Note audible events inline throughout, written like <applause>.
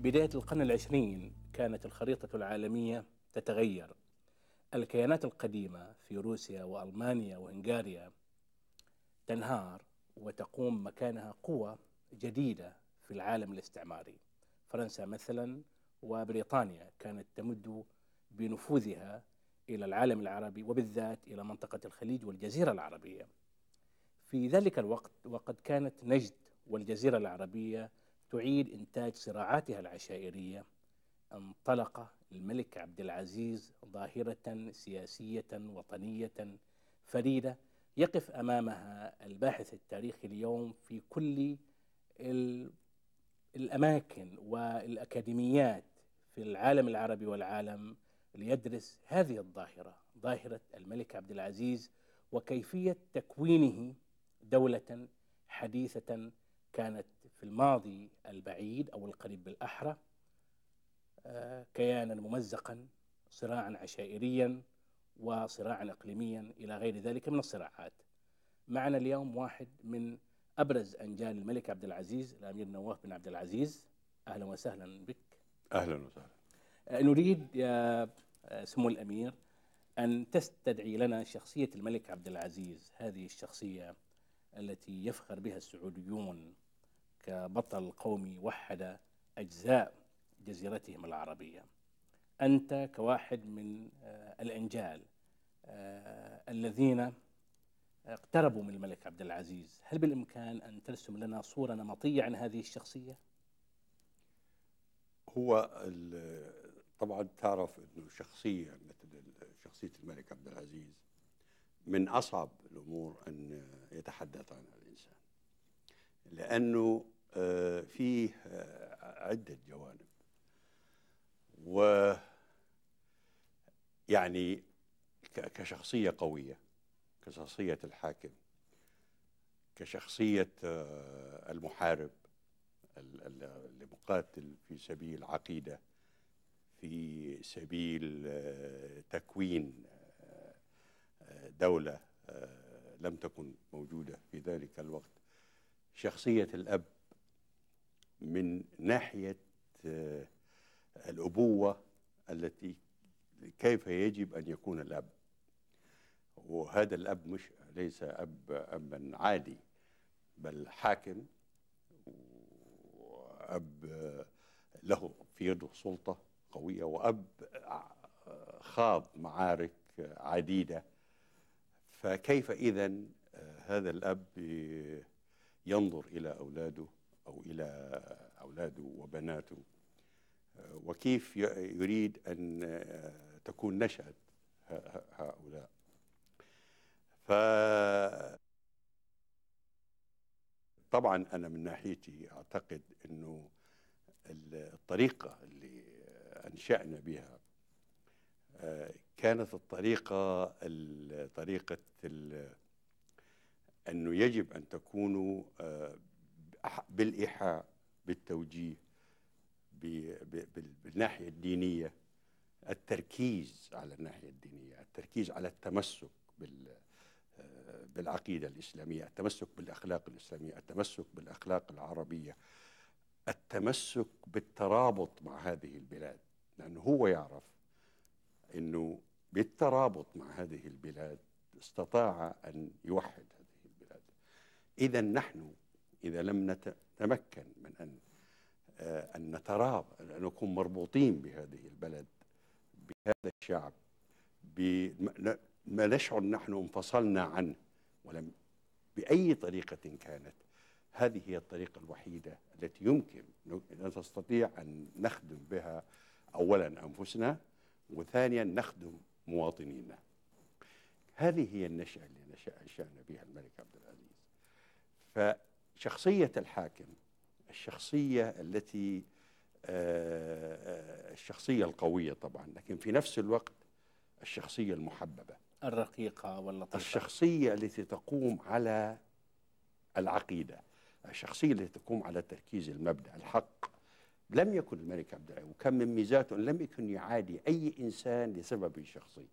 بداية القرن العشرين كانت الخريطة العالمية تتغير. الكيانات القديمة في روسيا وألمانيا وهنغاريا تنهار وتقوم مكانها قوى جديدة في العالم الاستعماري. فرنسا مثلا وبريطانيا كانت تمد بنفوذها إلى العالم العربي وبالذات إلى منطقة الخليج والجزيرة العربية. في ذلك الوقت وقد كانت نجد والجزيرة العربية تعيد إنتاج صراعاتها العشائرية انطلق الملك عبد العزيز ظاهرة سياسية وطنية فريدة يقف أمامها الباحث التاريخي اليوم في كل الأماكن والأكاديميات في العالم العربي والعالم ليدرس هذه الظاهرة ظاهرة الملك عبد العزيز وكيفية تكوينه دولة حديثة كانت في الماضي البعيد أو القريب بالأحرى آه، كيانا ممزقا صراعا عشائريا وصراعا اقليميا إلى غير ذلك من الصراعات. معنا اليوم واحد من أبرز انجال الملك عبد العزيز الأمير نواف بن عبد العزيز أهلا وسهلا بك. أهلا وسهلا. آه، نريد يا آه، سمو الأمير أن تستدعي لنا شخصية الملك عبد العزيز، هذه الشخصية التي يفخر بها السعوديون كبطل قومي وحد أجزاء جزيرتهم العربية. أنت كواحد من آه، الإنجال الذين اقتربوا من الملك عبد العزيز هل بالإمكان أن ترسم لنا صورة نمطية عن هذه الشخصية؟ هو طبعا تعرف أنه شخصية مثل شخصية الملك عبد العزيز من أصعب الأمور أن يتحدث عنها الإنسان لأنه آه، فيه آه، عدة جوانب. و يعني كشخصية قوية كشخصية الحاكم كشخصية آه، المحارب المقاتل في سبيل عقيدة في سبيل آه، تكوين آه، دولة لم تكن موجودة في ذلك الوقت. شخصية الأب من ناحية الأبوة التي كيف يجب أن يكون الأب. وهذا الأب مش ليس أب أبا عادي بل حاكم وأب له في يده سلطة قوية وأب خاض معارك عديدة. فكيف إذا هذا الأب ينظر إلى أولاده؟ أو إلى أولاده وبناته. وكيف يريد أن تكون نشأة هؤلاء. ف طبعا أنا من ناحيتي أعتقد إنه الطريقة اللي أنشأنا بها آه، كانت الطريقة طريقة أنه يجب أن تكونوا بالإيحاء بالتوجيه بالناحية الدينية التركيز على الناحية الدينية التركيز على التمسك بال بالعقيدة الإسلامية التمسك بالأخلاق الإسلامية التمسك بالأخلاق العربية التمسك بالترابط مع هذه البلاد. لأنه هو يعرف أنه بالترابط مع هذه البلاد استطاع أن يوحد هذه البلاد. إذا نحن إذا لم نتمكن من أن آه، أن نتراب أن نكون مربوطين بهذه البلد بهذا الشعب ما نشعر نحن انفصلنا عنه ولم بأي طريقة كانت هذه هي الطريقة الوحيدة التي يمكن أن نستطيع أن نخدم بها أولا أنفسنا وثانيا نخدم مواطنينا. هذه هي النشأة اللي نشأنا بها الملك عبد العزيز. فشخصية الحاكم الشخصية التي آه، الشخصية القوية طبعا لكن في نفس الوقت الشخصية المحببة. الرقيقة واللطيفة. الشخصية التي تقوم على العقيدة الشخصية التي تقوم على تركيز المبدأ الحق. لم يكن الملك عبد العزيز وكان من ميزاته لم يكن يعادي أي إنسان لسبب شخصي.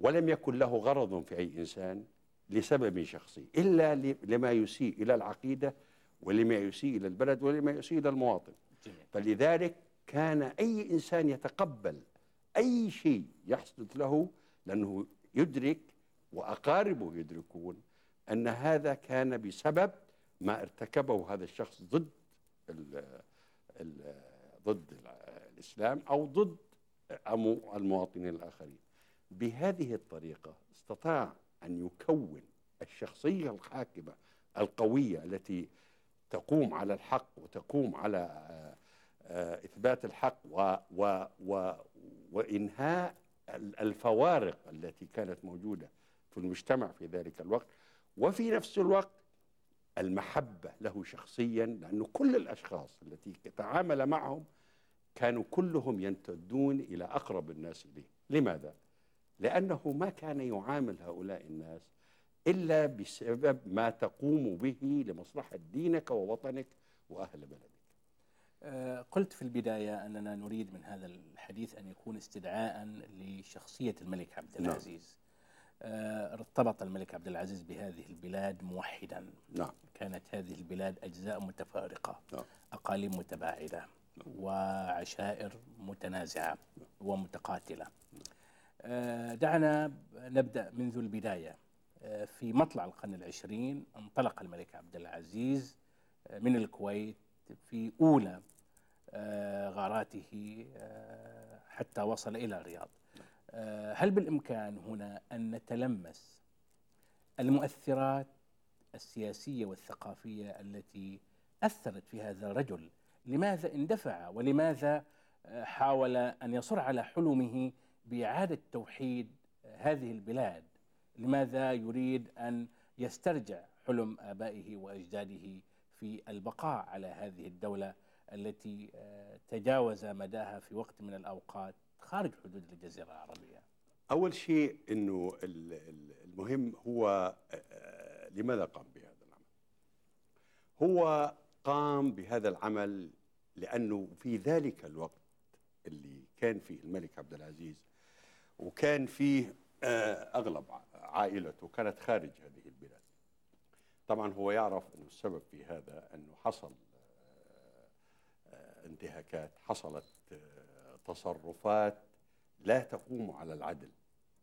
ولم يكن له غرض في أي إنسان. لسبب شخصي إلا لما يسيء إلى العقيدة ولما يسيء إلى البلد ولما يسيء إلى المواطن. فلذلك كان أي إنسان يتقبل أي شيء يحدث له لأنه يدرك وأقاربه يدركون أن هذا كان بسبب ما ارتكبه هذا الشخص ضد ال ال ضد الإسلام أو ضد المواطنين الآخرين بهذه الطريقة استطاع أن يكون الشخصية الحاكمة القوية التي تقوم على الحق وتقوم على آه، آه، إثبات الحق و و و وإنهاء الفوارق التي كانت موجودة في المجتمع في ذلك الوقت وفي نفس الوقت المحبة له شخصيا لأنه كل الأشخاص التي تعامل معهم كانوا كلهم يمتدون إلى أقرب الناس إليه لماذا؟ لأنه ما كان يعامل هؤلاء الناس إلا بسبب ما تقوم به لمصلحة دينك ووطنك وأهل بلدك. آه، قلت في البداية أننا نريد من هذا الحديث أن يكون استدعاء لشخصية الملك عبد نعم. العزيز. آه، ارتبط الملك عبد العزيز بهذه البلاد موحدا. نعم. كانت هذه البلاد أجزاء متفارقة نعم. أقاليم متباعدة وعشائر متنازعة ومتقاتلة. آه، دعنا نبدأ منذ البداية آه، في مطلع القرن العشرين انطلق الملك عبد العزيز آه، من الكويت في أولى آه، غاراته آه، حتى وصل إلى الرياض. آه، هل بالإمكان هنا أن نتلمس المؤثرات السياسية والثقافية التي أثرت في هذا الرجل؟ لماذا اندفع ولماذا آه، حاول أن يصر على حلمه بإعادة توحيد آه، هذه البلاد لماذا يريد أن يسترجع حلم آبائه وأجداده في البقاء على هذه الدولة التي آه، تجاوز مداها في وقت من الأوقات خارج حدود الجزيرة العربية؟ أول شيء أنه ال- ال- المهم هو آه، لماذا قام بهذا العمل؟ هو قام بهذا العمل لأنه في ذلك الوقت اللي كان فيه الملك عبد العزيز وكان فيه آه، أغلب عائلته كانت خارج هذه البلاد. طبعا هو يعرف أنه السبب في هذا أنه حصل آه، آه، انتهاكات حصلت تصرفات لا تقوم على العدل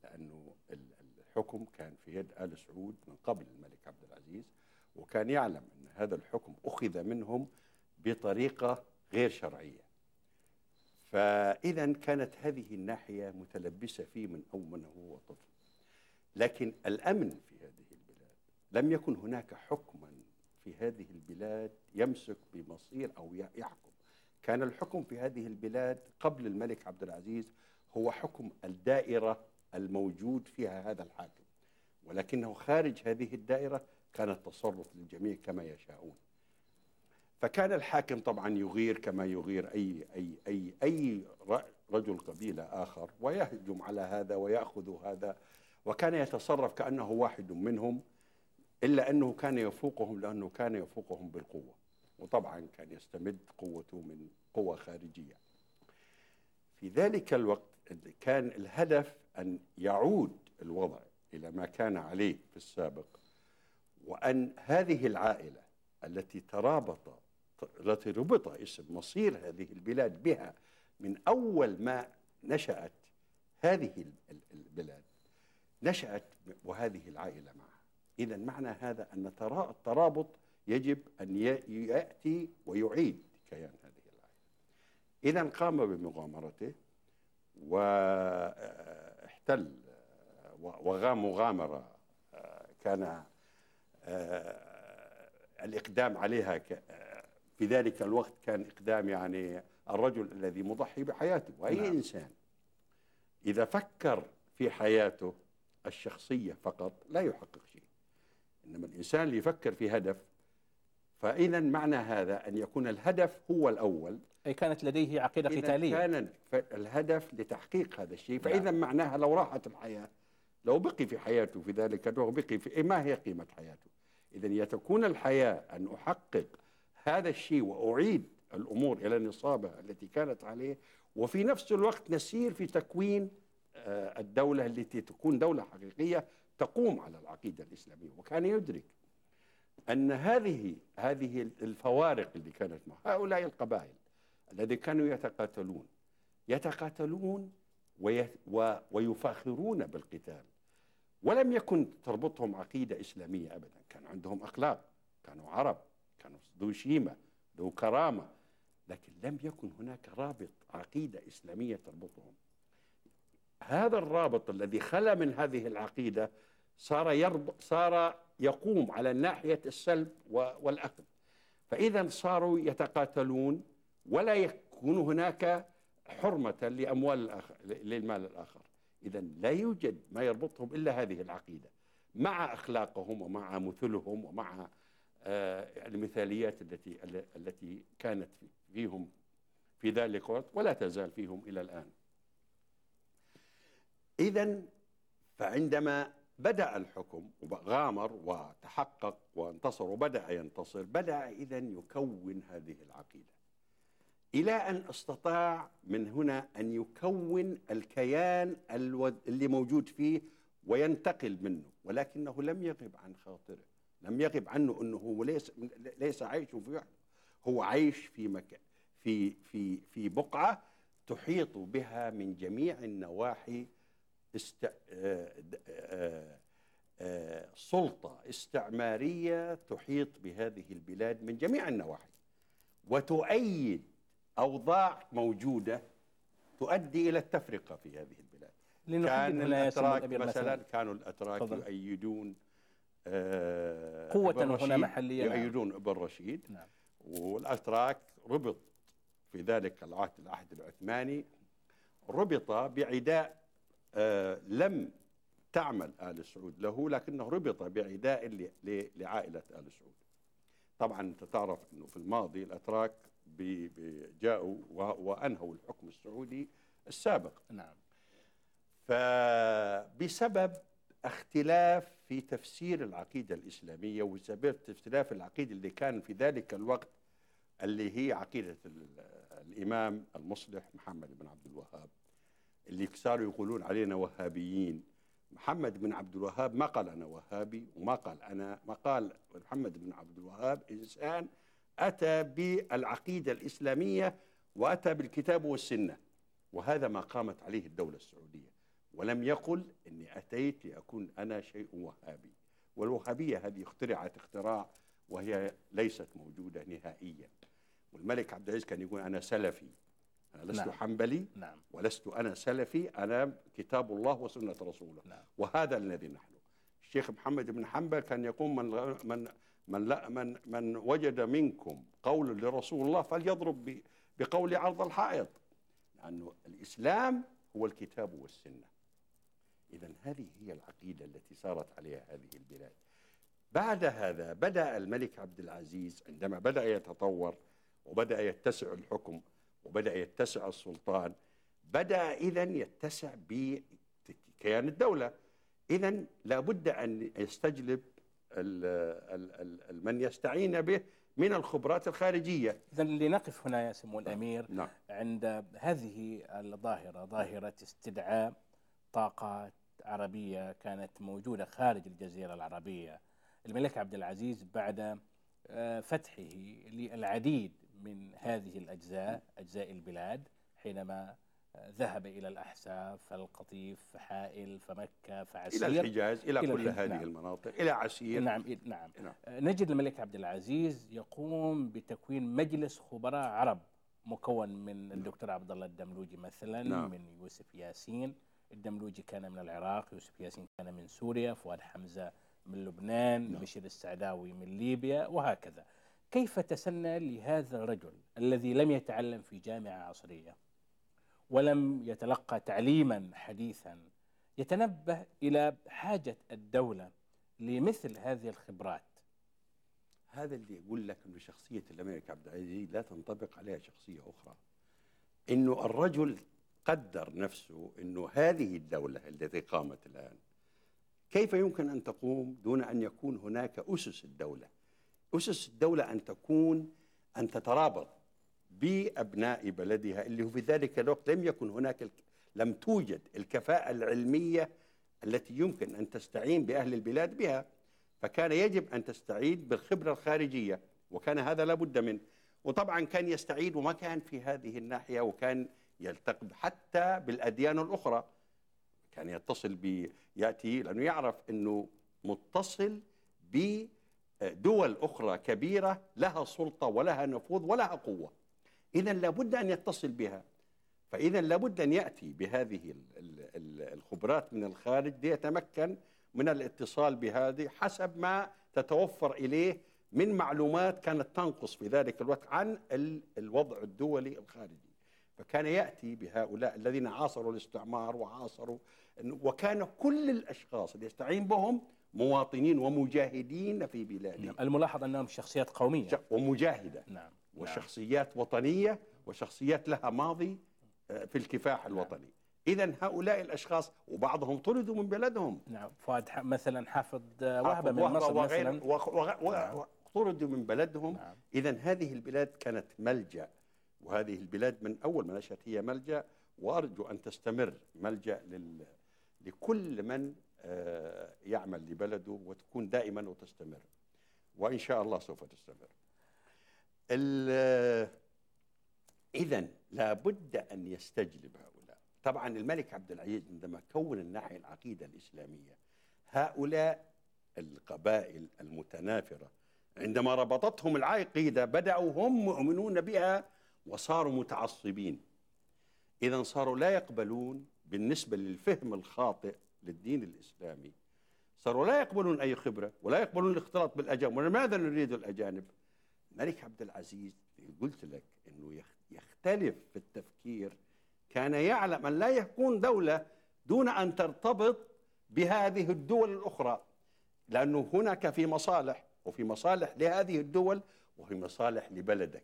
لأنه ال- الحكم كان في يد آل سعود من قبل الملك عبد العزيز وكان يعلم أن هذا الحكم أخذ منهم بطريقة غير شرعية. فإذا كانت هذه الناحية متلبسة فيه من أول من هو طفل لكن الأمن في هذه البلاد لم يكن هناك حكما في هذه البلاد يمسك بمصير أو يحكم. كان الحكم في هذه البلاد قبل الملك عبد العزيز هو حكم الدائرة الموجود فيها هذا الحاكم. ولكنه خارج هذه الدائرة كان التصرف للجميع كما يشاءون. فكان الحاكم طبعا يغير كما يغير أي أي أي ر- رجل قبيلة آخر ويهجم على هذا ويأخذ هذا وكان يتصرف كأنه واحد منهم إلا أنه كان يفوقهم لأنه كان يفوقهم بالقوة وطبعا كان يستمد قوته من قوة خارجية. في ذلك الوقت كان الهدف أن يعود الوضع إلى ما كان عليه في السابق وأن هذه العائلة التي ترابط التي ربط اسم مصير هذه البلاد بها من أول ما نشأت هذه ال- ال- البلاد. نشأت وهذه العائلة معها. إذا معنى هذا أن ترا- الترابط يجب أن يأتي ويعيد كيان هذه العائلة. إذا قام بمغامرته واحتل وغام مغامرة آه، كان آه، الإقدام عليها في ذلك الوقت كان إقدام يعني الرجل الذي مضحي بحياته وأي نعم. إنسان. إذا فكر في حياته الشخصية فقط لا يحقق شيء. إنما الإنسان اللي يفكر في هدف فإذا معنى هذا أن يكون الهدف هو الأول. أي كانت لديه عقيدة قتالية. كان الهدف لتحقيق هذا الشيء. نعم. فإذا معناها لو راحت الحياة لو بقي في حياته في ذلك الوقت بقي في ما هي قيمة حياته؟ إذا تكون الحياة أن أحقق هذا الشيء وأعيد الأمور إلى نصابها التي كانت عليه وفي نفس الوقت نسير في تكوين آه، الدولة التي تكون دولة حقيقية تقوم على العقيدة الإسلامية. وكان يدرك أن هذه هذه الفوارق اللي كانت مع هؤلاء القبائل الذي كانوا يتقاتلون يتقاتلون ويفاخرون بالقتال. ولم يكن تربطهم عقيدة إسلامية أبدا كان عندهم أخلاق كانوا عرب. كانوا ذو شيمة ذو كرامة لكن لم يكن هناك رابط عقيدة إسلامية تربطهم. هذا الرابط الذي خلا من هذه العقيدة صار يرب صار يقوم على ناحية السلب والأخذ فإذا صاروا يتقاتلون ولا يكون هناك حرمة لأموال الآخر للمال الآخر. إذا لا يوجد ما يربطهم إلا هذه العقيدة. مع أخلاقهم ومع مثلهم ومع المثاليات التي التي كانت فيهم في ذلك الوقت ولا تزال فيهم إلى الآن. إذا فعندما بدأ الحكم وغامر وتحقق وانتصر وبدأ ينتصر بدأ إذا يكون هذه العقيدة. إلى أن استطاع من هنا أن يكون الكيان اللي موجود فيه وينتقل منه ولكنه لم يغب عن خاطره. لم يغب عنه أنه هو ليس ليس عايش في وحده. هو عايش في مكان في في في بقعة تحيط بها من جميع النواحي است... آه، آه، آه، سلطة استعمارية تحيط بهذه البلاد من جميع النواحي. وتؤيد أوضاع موجودة تؤدي إلى التفرقة في هذه البلاد. كان الأتراك الأمير مثلا. كانوا الأتراك تفضل. يؤيدون قوة ابن هنا نعم. يؤيدون ابن رشيد. نعم. والأتراك ربط في ذلك العهد العهد العثماني ربط بعداء آه، لم تعمل آل سعود له لكنه ربط بعداء ل- ل- لعائلة آل سعود. طبعا أنت تعرف أنه في الماضي ب- جاءوا و- وأنهوا الحكم السعودي السابق. نعم. فبسبب اختلاف في تفسير العقيدة الإسلامية وسبب اختلاف العقيدة اللي كان في ذلك الوقت اللي هي عقيدة ال- الإمام المصلح محمد بن عبد الوهاب اللي صاروا يقولون علينا وهابيين. محمد بن عبد الوهاب ما قال أنا وهابي وما قال أنا ما قال محمد بن عبد الوهاب إنسان أتى بالعقيدة الإسلامية وأتى بالكتاب والسنة وهذا ما قامت عليه الدولة السعودية. ولم يقل إني أتيت لأكون أنا شيء وهابي. والوهابية هذه اخترعت اختراع وهي ليست موجودة نهائيا. والملك عبد العزيز كان يقول أنا سلفي. أنا لست نعم. حنبلي. نعم. ولست أنا سلفي. أنا كتاب الله وسنة رسوله. نعم. وهذا الذي نحن. الشيخ محمد بن حنبل كان يقول من من من لا من من وجد منكم قول لرسول الله فليضرب بقول عرض الحائط. لأنه الإسلام هو الكتاب والسنة. اذا هذه هي العقيدة التي سارت عليها هذه البلاد. بعد هذا بدأ الملك عبد العزيز عندما بدأ يتطور وبدأ يتسع الحكم وبدأ يتسع السلطان بدأ اذا يتسع بكيان الدولة. اذا لابد أن يستجلب ال- ال- ال- من يستعين به من الخبرات الخارجية. إذا لنقف هنا يا سمو الأمير. نعم. عند هذه الظاهرة ظاهرة استدعاء طاقات عربية كانت موجودة خارج الجزيرة العربية الملك عبد العزيز بعد آه، فتحه للعديد من هذه الأجزاء أجزاء البلاد حينما آه، ذهب إلى الأحساء فالقطيف فحائل فمكة فعسير الحجاز إلى, إلى كل هذه نعم. المناطق إلى عسير نعم نعم نعم. آه، نجد الملك عبد العزيز يقوم بتكوين مجلس خبراء عرب مكون من الدكتور عبد الله الدملوجي مثلا نعم. من يوسف ياسين الدملوجي كان من العراق يوسف ياسين كان من سوريا فؤاد حمزة من لبنان نعم. بشير السعداوي من ليبيا وهكذا. كيف تسنى لهذا الرجل الذي لم يتعلم في جامعة عصرية ولم يتلقى تعليما حديثا يتنبه إلى حاجة الدولة لمثل هذه الخبرات؟ هذا اللي يقول لك إنه شخصية الملك عبد العزيز لا تنطبق عليها شخصية أخرى. إنه الرجل قدر نفسه إنه هذه الدولة التي قامت الآن كيف يمكن أن تقوم دون أن يكون هناك أسس الدولة؟ أسس الدولة أن تكون أن تترابط بأبناء بلدها اللي هو في ذلك الوقت لم يكن هناك لم توجد الكفاءة العلمية التي يمكن أن تستعين بأهل البلاد بها. فكان يجب أن تستعين بالخبرة الخارجية وكان هذا لابد منه. وطبعا كان يستعيد وما كان في هذه الناحية وكان يلتقي حتى بالأديان الأخرى. كان يتصل ب يأتي لأنه يعرف إنه متصل بدول أخرى كبيرة لها سلطة ولها نفوذ ولها قوة. اذا لابد أن يتصل بها. فاذا لابد أن يأتي بهذه الخبرات من الخارج ليتمكن من الاتصال بهذه حسب ما تتوفر إليه من معلومات كانت تنقص في ذلك الوقت عن الوضع الدولي الخارجي. فكان يأتي بهؤلاء الذين عاصروا الاستعمار وعاصروا وكان كل الأشخاص اللي يستعين بهم مواطنين ومجاهدين في بلادهم نعم. الملاحظ أنهم شخصيات قومية ومجاهدة نعم, نعم. وشخصيات وطنية وشخصيات لها ماضي آه، في الكفاح نعم. الوطني اذا هؤلاء الأشخاص وبعضهم طردوا من بلدهم نعم فؤاد مثلا حافظ وهبة من مصر مثلا نعم. طردوا من بلدهم نعم. اذا هذه البلاد كانت ملجأ وهذه البلاد من أول ما نشأت هي ملجأ وأرجو أن تستمر ملجأ لل... لكل من آه، يعمل لبلده وتكون دائما وتستمر. وإن شاء الله سوف تستمر. اذا لابد أن يستجلب هؤلاء. طبعا الملك عبد العزيز عندما كون الناحية العقيدة الإسلامية هؤلاء القبائل المتنافرة عندما ربطتهم العقيدة بدأوا هم مؤمنون بها وصاروا متعصبين. اذا صاروا لا يقبلون بالنسبة للفهم الخاطئ للدين الإسلامي. صاروا لا يقبلون أي خبرة ولا يقبلون الاختلاط بالأجانب. ولماذا نريد الأجانب؟ الملك عبد العزيز قلت لك إنه يختلف في التفكير. كان يعلم أن لا يكون دولة دون أن ترتبط بهذه الدول الأخرى. لأنه هناك في مصالح وفي مصالح لهذه الدول وفي مصالح لبلدك.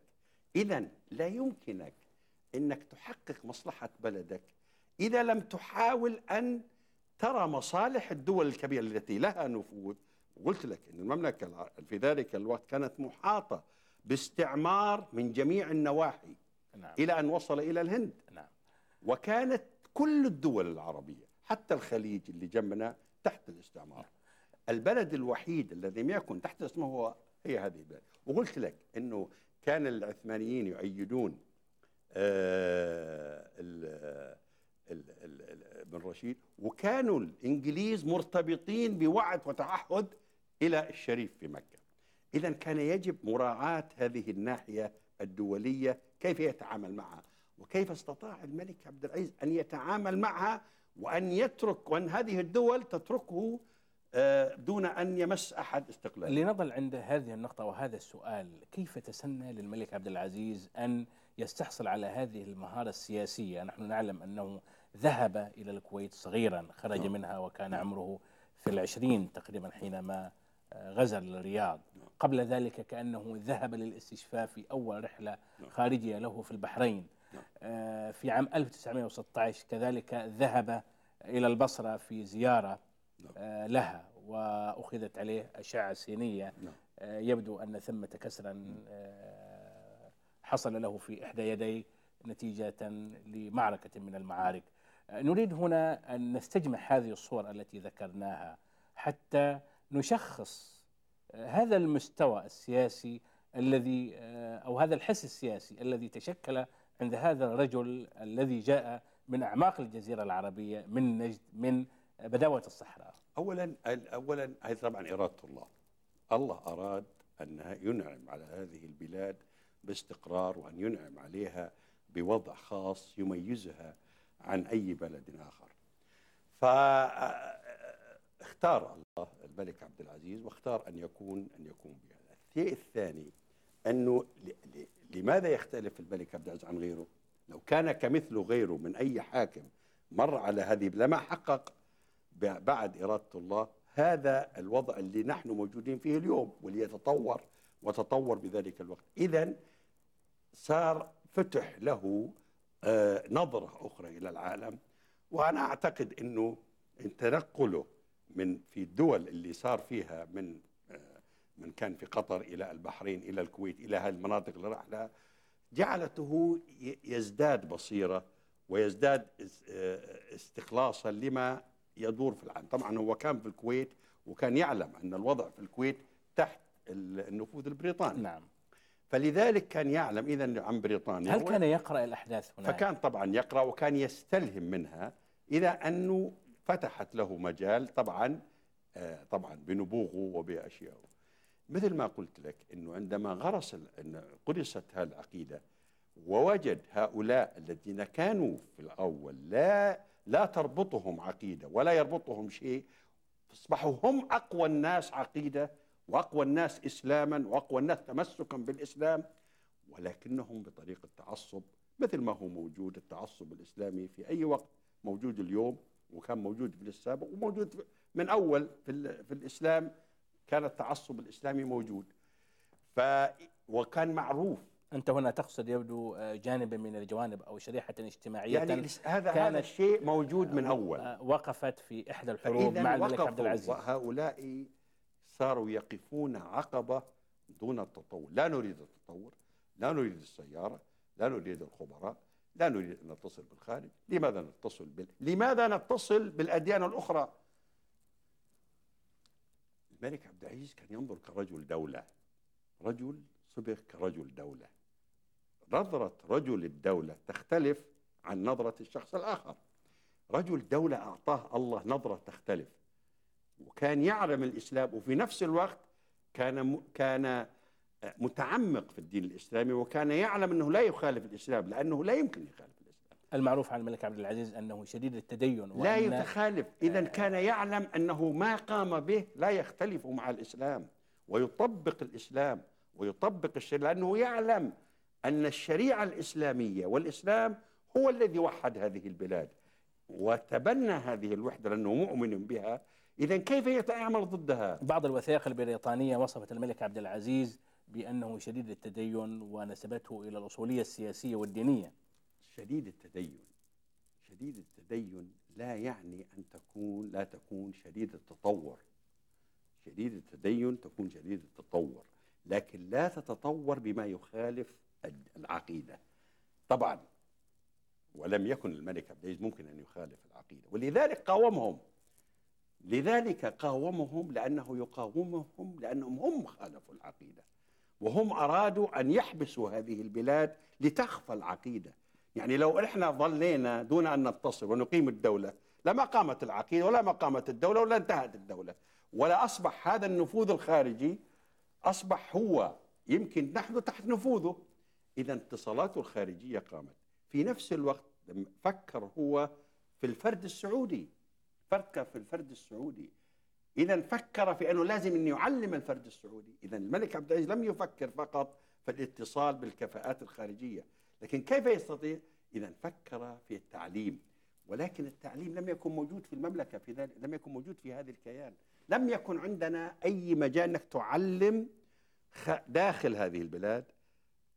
اذا لا يمكنك إنك تحقق مصلحة بلدك إذا لم تحاول أن ترى مصالح الدول الكبيرة التي لها نفوذ قلت لك إن المملكة في ذلك الوقت كانت محاطة باستعمار من جميع النواحي نعم. إلى أن وصل إلى الهند نعم. وكانت كل الدول العربية حتى الخليج اللي جنبنا تحت الاستعمار نعم. البلد الوحيد الذي لم يكن تحت اسمه هو هي هذه البلد وقلت لك إنه كان العثمانيين يؤيدون آه ابن رشيد وكانوا الإنجليز مرتبطين بوعد وتعهد إلى الشريف في مكة. اذا كان يجب مراعاة هذه الناحية الدولية كيف يتعامل معها وكيف استطاع الملك عبد العزيز أن يتعامل معها وأن يترك وأن هذه الدول تتركه دون أن يمس أحد استقلاله. لنظل عند هذه النقطة وهذا السؤال، كيف تسنى للملك عبد العزيز أن يستحصل على هذه المهارة السياسية؟ نحن نعلم أنه ذهب إلى الكويت صغيرا، خرج نعم. منها وكان عمره في العشرين تقريبا حينما آه، غزا الرياض. نعم. قبل ذلك كأنه ذهب للاستشفاء في أول رحلة نعم. خارجية له في البحرين. آه، في عام 1916 كذلك ذهب إلى البصرة في زيارة آه، لها وأخذت عليه أشعة سينية. نعم. آه، يبدو أن ثمة كسرا آه، حصل له في إحدى يديه نتيجة لمعركة من المعارك. نريد هنا أن نستجمع هذه الصور التي ذكرناها حتى نشخص هذا المستوى السياسي الذي أو هذا الحس السياسي الذي تشكل عند هذا الرجل الذي جاء من أعماق الجزيرة العربية من نجد من بداوة الصحراء. أولا أولا هذه طبعا إرادة الله. الله أراد أن ينعم على هذه البلاد باستقرار وأن ينعم عليها بوضع خاص يميزها عن أي بلد آخر. فاختار الله الملك عبد العزيز واختار أن يكون أن يكون بهذا. الشيء الثاني أنه لماذا يختلف الملك عبد العزيز عن غيره؟ لو كان كمثله غيره من أي حاكم مر على هذه لما حقق بعد إرادة الله هذا الوضع اللي نحن موجودين فيه اليوم واللي يتطور وتطور بذلك الوقت. إذا صار فتح له آه، نظرة أخرى إلى العالم وأنا أعتقد أنه تنقله من في الدول اللي صار فيها من آه، من كان في قطر إلى البحرين إلى الكويت إلى هذه المناطق اللي راح لها جعلته يزداد بصيرة ويزداد آه، استخلاصا لما يدور في العالم. طبعا هو كان في الكويت وكان يعلم أن الوضع في الكويت تحت النفوذ البريطاني. نعم. فلذلك كان يعلم اذا عن بريطانيا. هل كان يقرأ الأحداث هناك؟ فكان طبعا يقرأ وكان يستلهم منها إلى أنه فتحت له مجال طبعا آه، طبعا بنبوغه وبأشيائه. مثل ما قلت لك إنه عندما غرس هذه العقيدة ووجد هؤلاء الذين كانوا في الأول لا لا تربطهم عقيدة ولا يربطهم شيء. اصبحوا هم أقوى الناس عقيدة وأقوى الناس إسلاما وأقوى الناس تمسكا بالإسلام ولكنهم بطريقة تعصب مثل ما هو موجود التعصب الإسلامي في أي وقت موجود اليوم وكان موجود في السابق وموجود من أول في, في الإسلام كان التعصب الإسلامي موجود. ف وكان معروف أنت هنا تقصد يبدو آه، جانبا من الجوانب أو شريحة اجتماعية يعني هذا كانت- هذا الشيء موجود من أول. آه، وقفت في إحدى الحروب مع الملك عبد العزيز. وهؤلاء صاروا يقفون عقبة دون التطور. لا نريد التطور لا نريد السيارة لا نريد الخبراء لا نريد أن نتصل بالخارج. لماذا نتصل بال... لماذا نتصل بالأديان الأخرى؟ الملك عبد العزيز كان ينظر كرجل دولة. رجل صبغ كرجل دولة. نظرة رجل الدولة تختلف عن نظرة الشخص الآخر. رجل دولة أعطاه الله نظرة تختلف. وكان يعلم الإسلام وفي نفس الوقت كان كان متعمق في الدين الإسلامي وكان يعلم أنه لا يخالف الإسلام لأنه لا يمكن يخالف الإسلام. المعروف عن الملك عبد العزيز أنه شديد التدين لا يتخالف. إذا كان يعلم أنه ما قام به لا يختلف مع الإسلام ويطبق الإسلام ويطبق الشريعة لأنه يعلم أن الشريعة الإسلامية والإسلام هو الذي وحد هذه البلاد وتبنى هذه الوحدة لأنه مؤمن بها. إذا كيف يعمل ضدها؟ بعض الوثائق البريطانية وصفت الملك عبد العزيز بأنه شديد التدين ونسبته إلى الأصولية السياسية والدينية. شديد التدين. شديد التدين لا يعني أن تكون لا تكون شديد التطور. شديد التدين تكون شديد التطور. لكن لا تتطور بما يخالف العقيدة. طبعا ولم يكن الملك عبد العزيز ممكن أن يخالف العقيدة. ولذلك قاومهم. لذلك قاومهم لأنه يقاومهم لأنهم هم خالفوا العقيدة. وهم أرادوا أن يحبسوا هذه البلاد لتخفى العقيدة. يعني لو إحنا ظلينا دون أن نتصل ونقيم الدولة لما قامت العقيدة ولا ما قامت الدولة ولا انتهت الدولة. ولا أصبح هذا النفوذ الخارجي أصبح هو يمكن نحن تحت نفوذه. إذا اتصالاته الخارجية قامت. في نفس الوقت فكر هو في الفرد السعودي. فكر في الفرد السعودي. إذا فكر في أنه لازم أن يعلم الفرد السعودي. إذا الملك عبد العزيز لم يفكر فقط في الاتصال بالكفاءات الخارجية. لكن كيف يستطيع؟ إذا فكر في التعليم. ولكن التعليم لم يكن موجود في المملكة في ذلك لم يكن موجود في هذا الكيان. لم يكن عندنا أي مجال إنك تعلم داخل هذه البلاد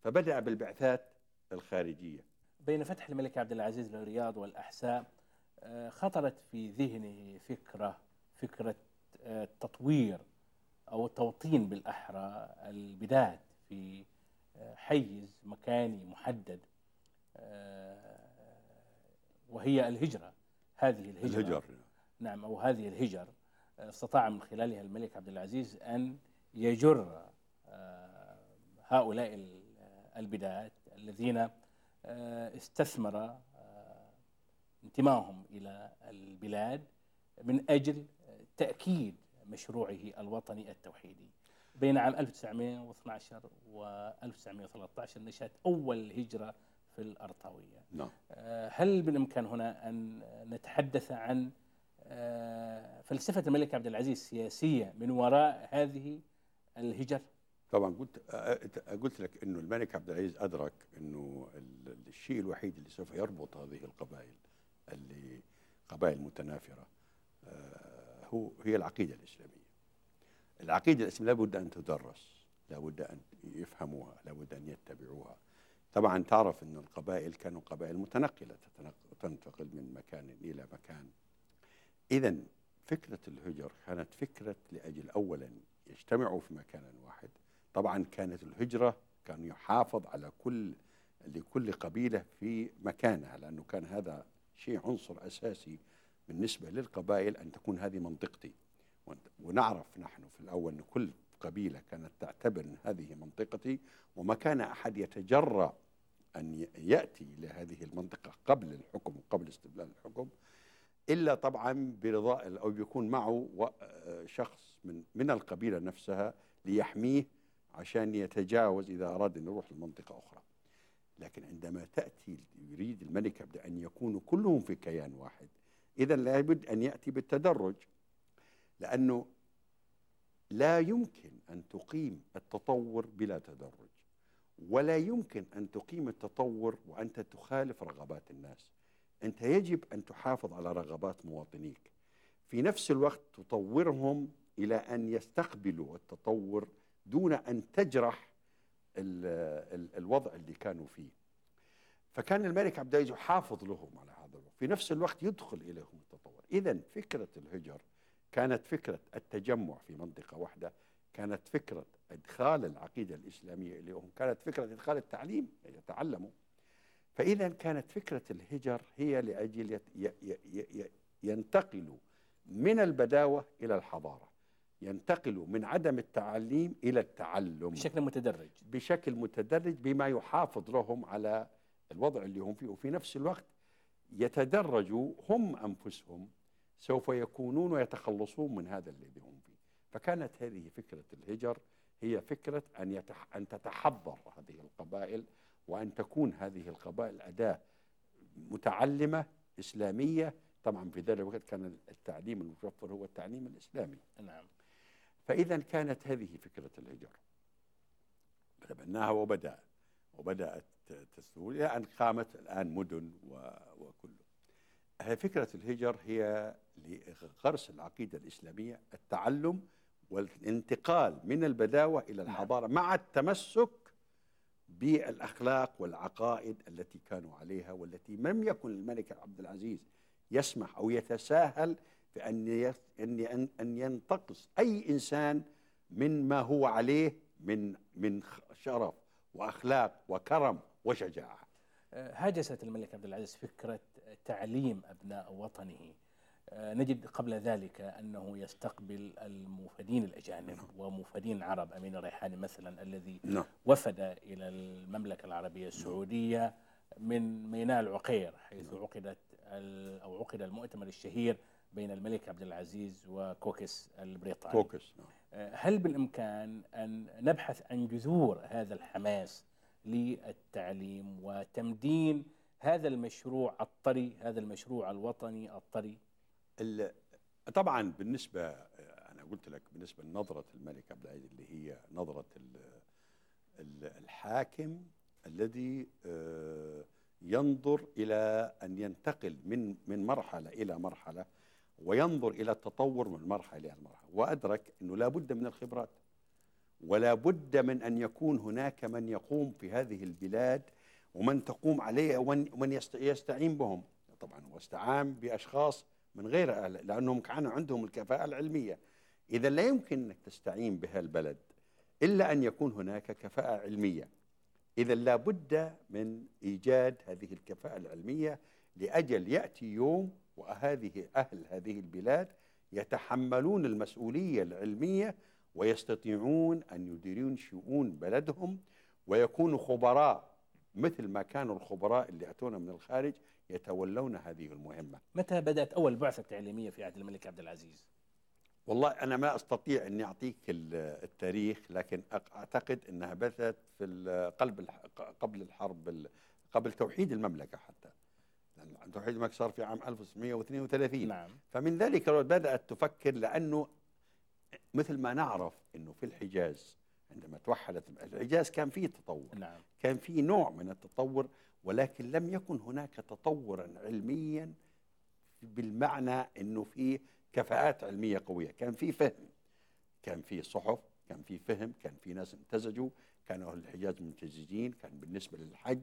فبدأ بالبعثات الخارجية. بين فتح الملك عبد العزيز للرياض والأحساء آه، خطرت في ذهنه فكرة فكرة آه، تطوير أو توطين بالأحرى البلاد في آه، حيز مكاني محدد وهي الهجرة. هذه الهجرة. الهجر. نعم أو هذه الهجر. استطاع من خلالها الملك عبد العزيز أن يجر هؤلاء ال- البلاد الذين آه، استثمر آه، انتمائهم إلى البلاد من أجل تأكيد مشروعه الوطني التوحيدي. بين عام 1912 و 1913 نشأت أول هجرة في الأرطاوية. نعم. آه، هل بالإمكان هنا أن نتحدث عن فلسفة الملك عبد العزيز السياسية من وراء هذه الهجر؟ طبعا قلت قلت لك إنه الملك عبد العزيز أدرك إنه ال- الشيء الوحيد اللي سوف يربط هذه القبائل اللي قبائل متنافرة هو هي العقيدة الإسلامية. العقيدة الإسلامية لابد أن تدرس، لابد أن يفهموها، لابد أن يتبعوها. طبعا تعرف ان القبائل كانوا قبائل متنقلة تنتقل من مكان إلى مكان. اذا فكرة الهجر كانت فكرة لأجل اولا يجتمعوا في مكان واحد طبعا كانت الهجرة كان يحافظ على كل لكل قبيلة في مكانها لأنه كان هذا شيء عنصر أساسي بالنسبة للقبائل أن تكون هذه منطقتي. ونعرف نحن في الأول أن كل قبيلة كانت تعتبر أن هذه منطقتي وما كان أحد يتجرأ أن يأتي إلى هذه المنطقة قبل الحكم وقبل استبلال الحكم إلا طبعا برضاء أو يكون معه شخص من من القبيلة نفسها ليحميه عشان يتجاوز إذا أراد أن يروح لمنطقة أخرى. لكن عندما تأتي يريد الملك عبد أن يكونوا كلهم في كيان واحد إذا لابد أن يأتي بالتدرج لأنه لا يمكن أن تقيم التطور بلا تدرج ولا يمكن أن تقيم التطور وأنت تخالف رغبات الناس. أنت يجب أن تحافظ على رغبات مواطنيك. في نفس الوقت تطورهم إلى أن يستقبلوا التطور دون أن تجرح ال ال الوضع اللي كانوا فيه. فكان الملك عبد العزيز يحافظ لهم على هذا الوضع. في نفس الوقت يدخل إليهم التطور. إذا فكرة الهجر كانت فكرة التجمع في منطقة واحدة كانت فكرة إدخال العقيدة الإسلامية إليهم كانت فكرة إدخال التعليم يتعلموا. فإذا كانت فكرة الهجر هي لأجل ينتقلوا من البداوة إلى الحضارة. ينتقلوا من عدم التعليم إلى التعلم. بشكل متدرج. بشكل متدرج بما يحافظ لهم على الوضع اللي هم فيه. وفي نفس الوقت يتدرجوا هم أنفسهم سوف يكونون ويتخلصون من هذا الذي هم فيه. فكانت هذه فكرة الهجر هي فكرة أن, يتح أن تتحضر هذه القبائل وأن تكون هذه القبائل أداة متعلمة إسلامية. طبعا في ذلك الوقت كان التعليم المتوفر هو التعليم الإسلامي. نعم. فإذا كانت هذه فكرة الهجر تبناها وبدأ وبدأت تسهل إلى أن قامت الآن مدن وكله فكرة الهجر هي لغرس العقيدة الإسلامية التعلم والانتقال من البداوة إلى نعم. الحضارة مع التمسك بالأخلاق والعقائد التي كانوا عليها والتي لم يكن الملك عبد العزيز يسمح أو يتساهل في أن أن أن ينتقص أي إنسان من ما هو عليه من من شرف وأخلاق وكرم وشجاعة هاجست الملك عبد العزيز فكرة تعليم أبناء وطنه آه، نجد قبل ذلك أنه يستقبل الموفدين الأجانب نعم. وموفدين العرب أمين الريحاني مثلا الذي نعم. وفد إلى المملكة العربية السعودية من ميناء العقير حيث نعم. عقدت أو عقد المؤتمر الشهير بين الملك عبد العزيز وكوكس البريطاني كوكس نعم. آه، هل بالإمكان أن نبحث عن جذور هذا الحماس للتعليم وتمدين هذا المشروع الطري هذا المشروع الوطني الطري طبعا بالنسبة أنا قلت لك بالنسبة لنظرة الملك عبد العزيز اللي هي نظرة الحاكم الذي آه، ينظر إلى أن ينتقل من من مرحلة إلى مرحلة وينظر إلى التطور من مرحله إلى مرحله وأدرك إنه لا بد من الخبرات ولا بد من أن يكون هناك من يقوم في هذه البلاد ومن تقوم عليه ومن يستعين بهم. طبعا واستعان بأشخاص من غير أهل لأنهم كانوا عندهم الكفاءة العلمية. إذا لا يمكن أنك تستعين بهالبلد إلا أن يكون هناك كفاءة علمية. إذا لابد من إيجاد هذه الكفاءة العلمية لأجل يأتي يوم وهذه أهل هذه البلاد يتحملون المسؤولية العلمية ويستطيعون أن يديرون شؤون بلدهم ويكونوا خبراء مثل ما كانوا الخبراء اللي أتونا من الخارج يتولون هذه المهمة متى بدأت أول بعثة تعليمية في عهد الملك عبد العزيز؟ والله أنا ما أستطيع أني أعطيك التاريخ لكن أعتقد أنها بدأت في قلب قبل الحرب قبل توحيد المملكة حتى توحيد المملكة صار في عام 1932 نعم. فمن ذلك بدأت تفكر لأنه مثل ما نعرف أنه في الحجاز عندما توحدت الحجاز كان فيه تطور نعم. كان فيه نوع من التطور ولكن لم يكن هناك تطورا علميا بالمعنى إنه في كفاءات علمية قوية، كان في فهم كان في صحف، كان في فهم، كان في ناس امتزجوا، كانوا أهل الحجاز ممتزجين، كان بالنسبة للحج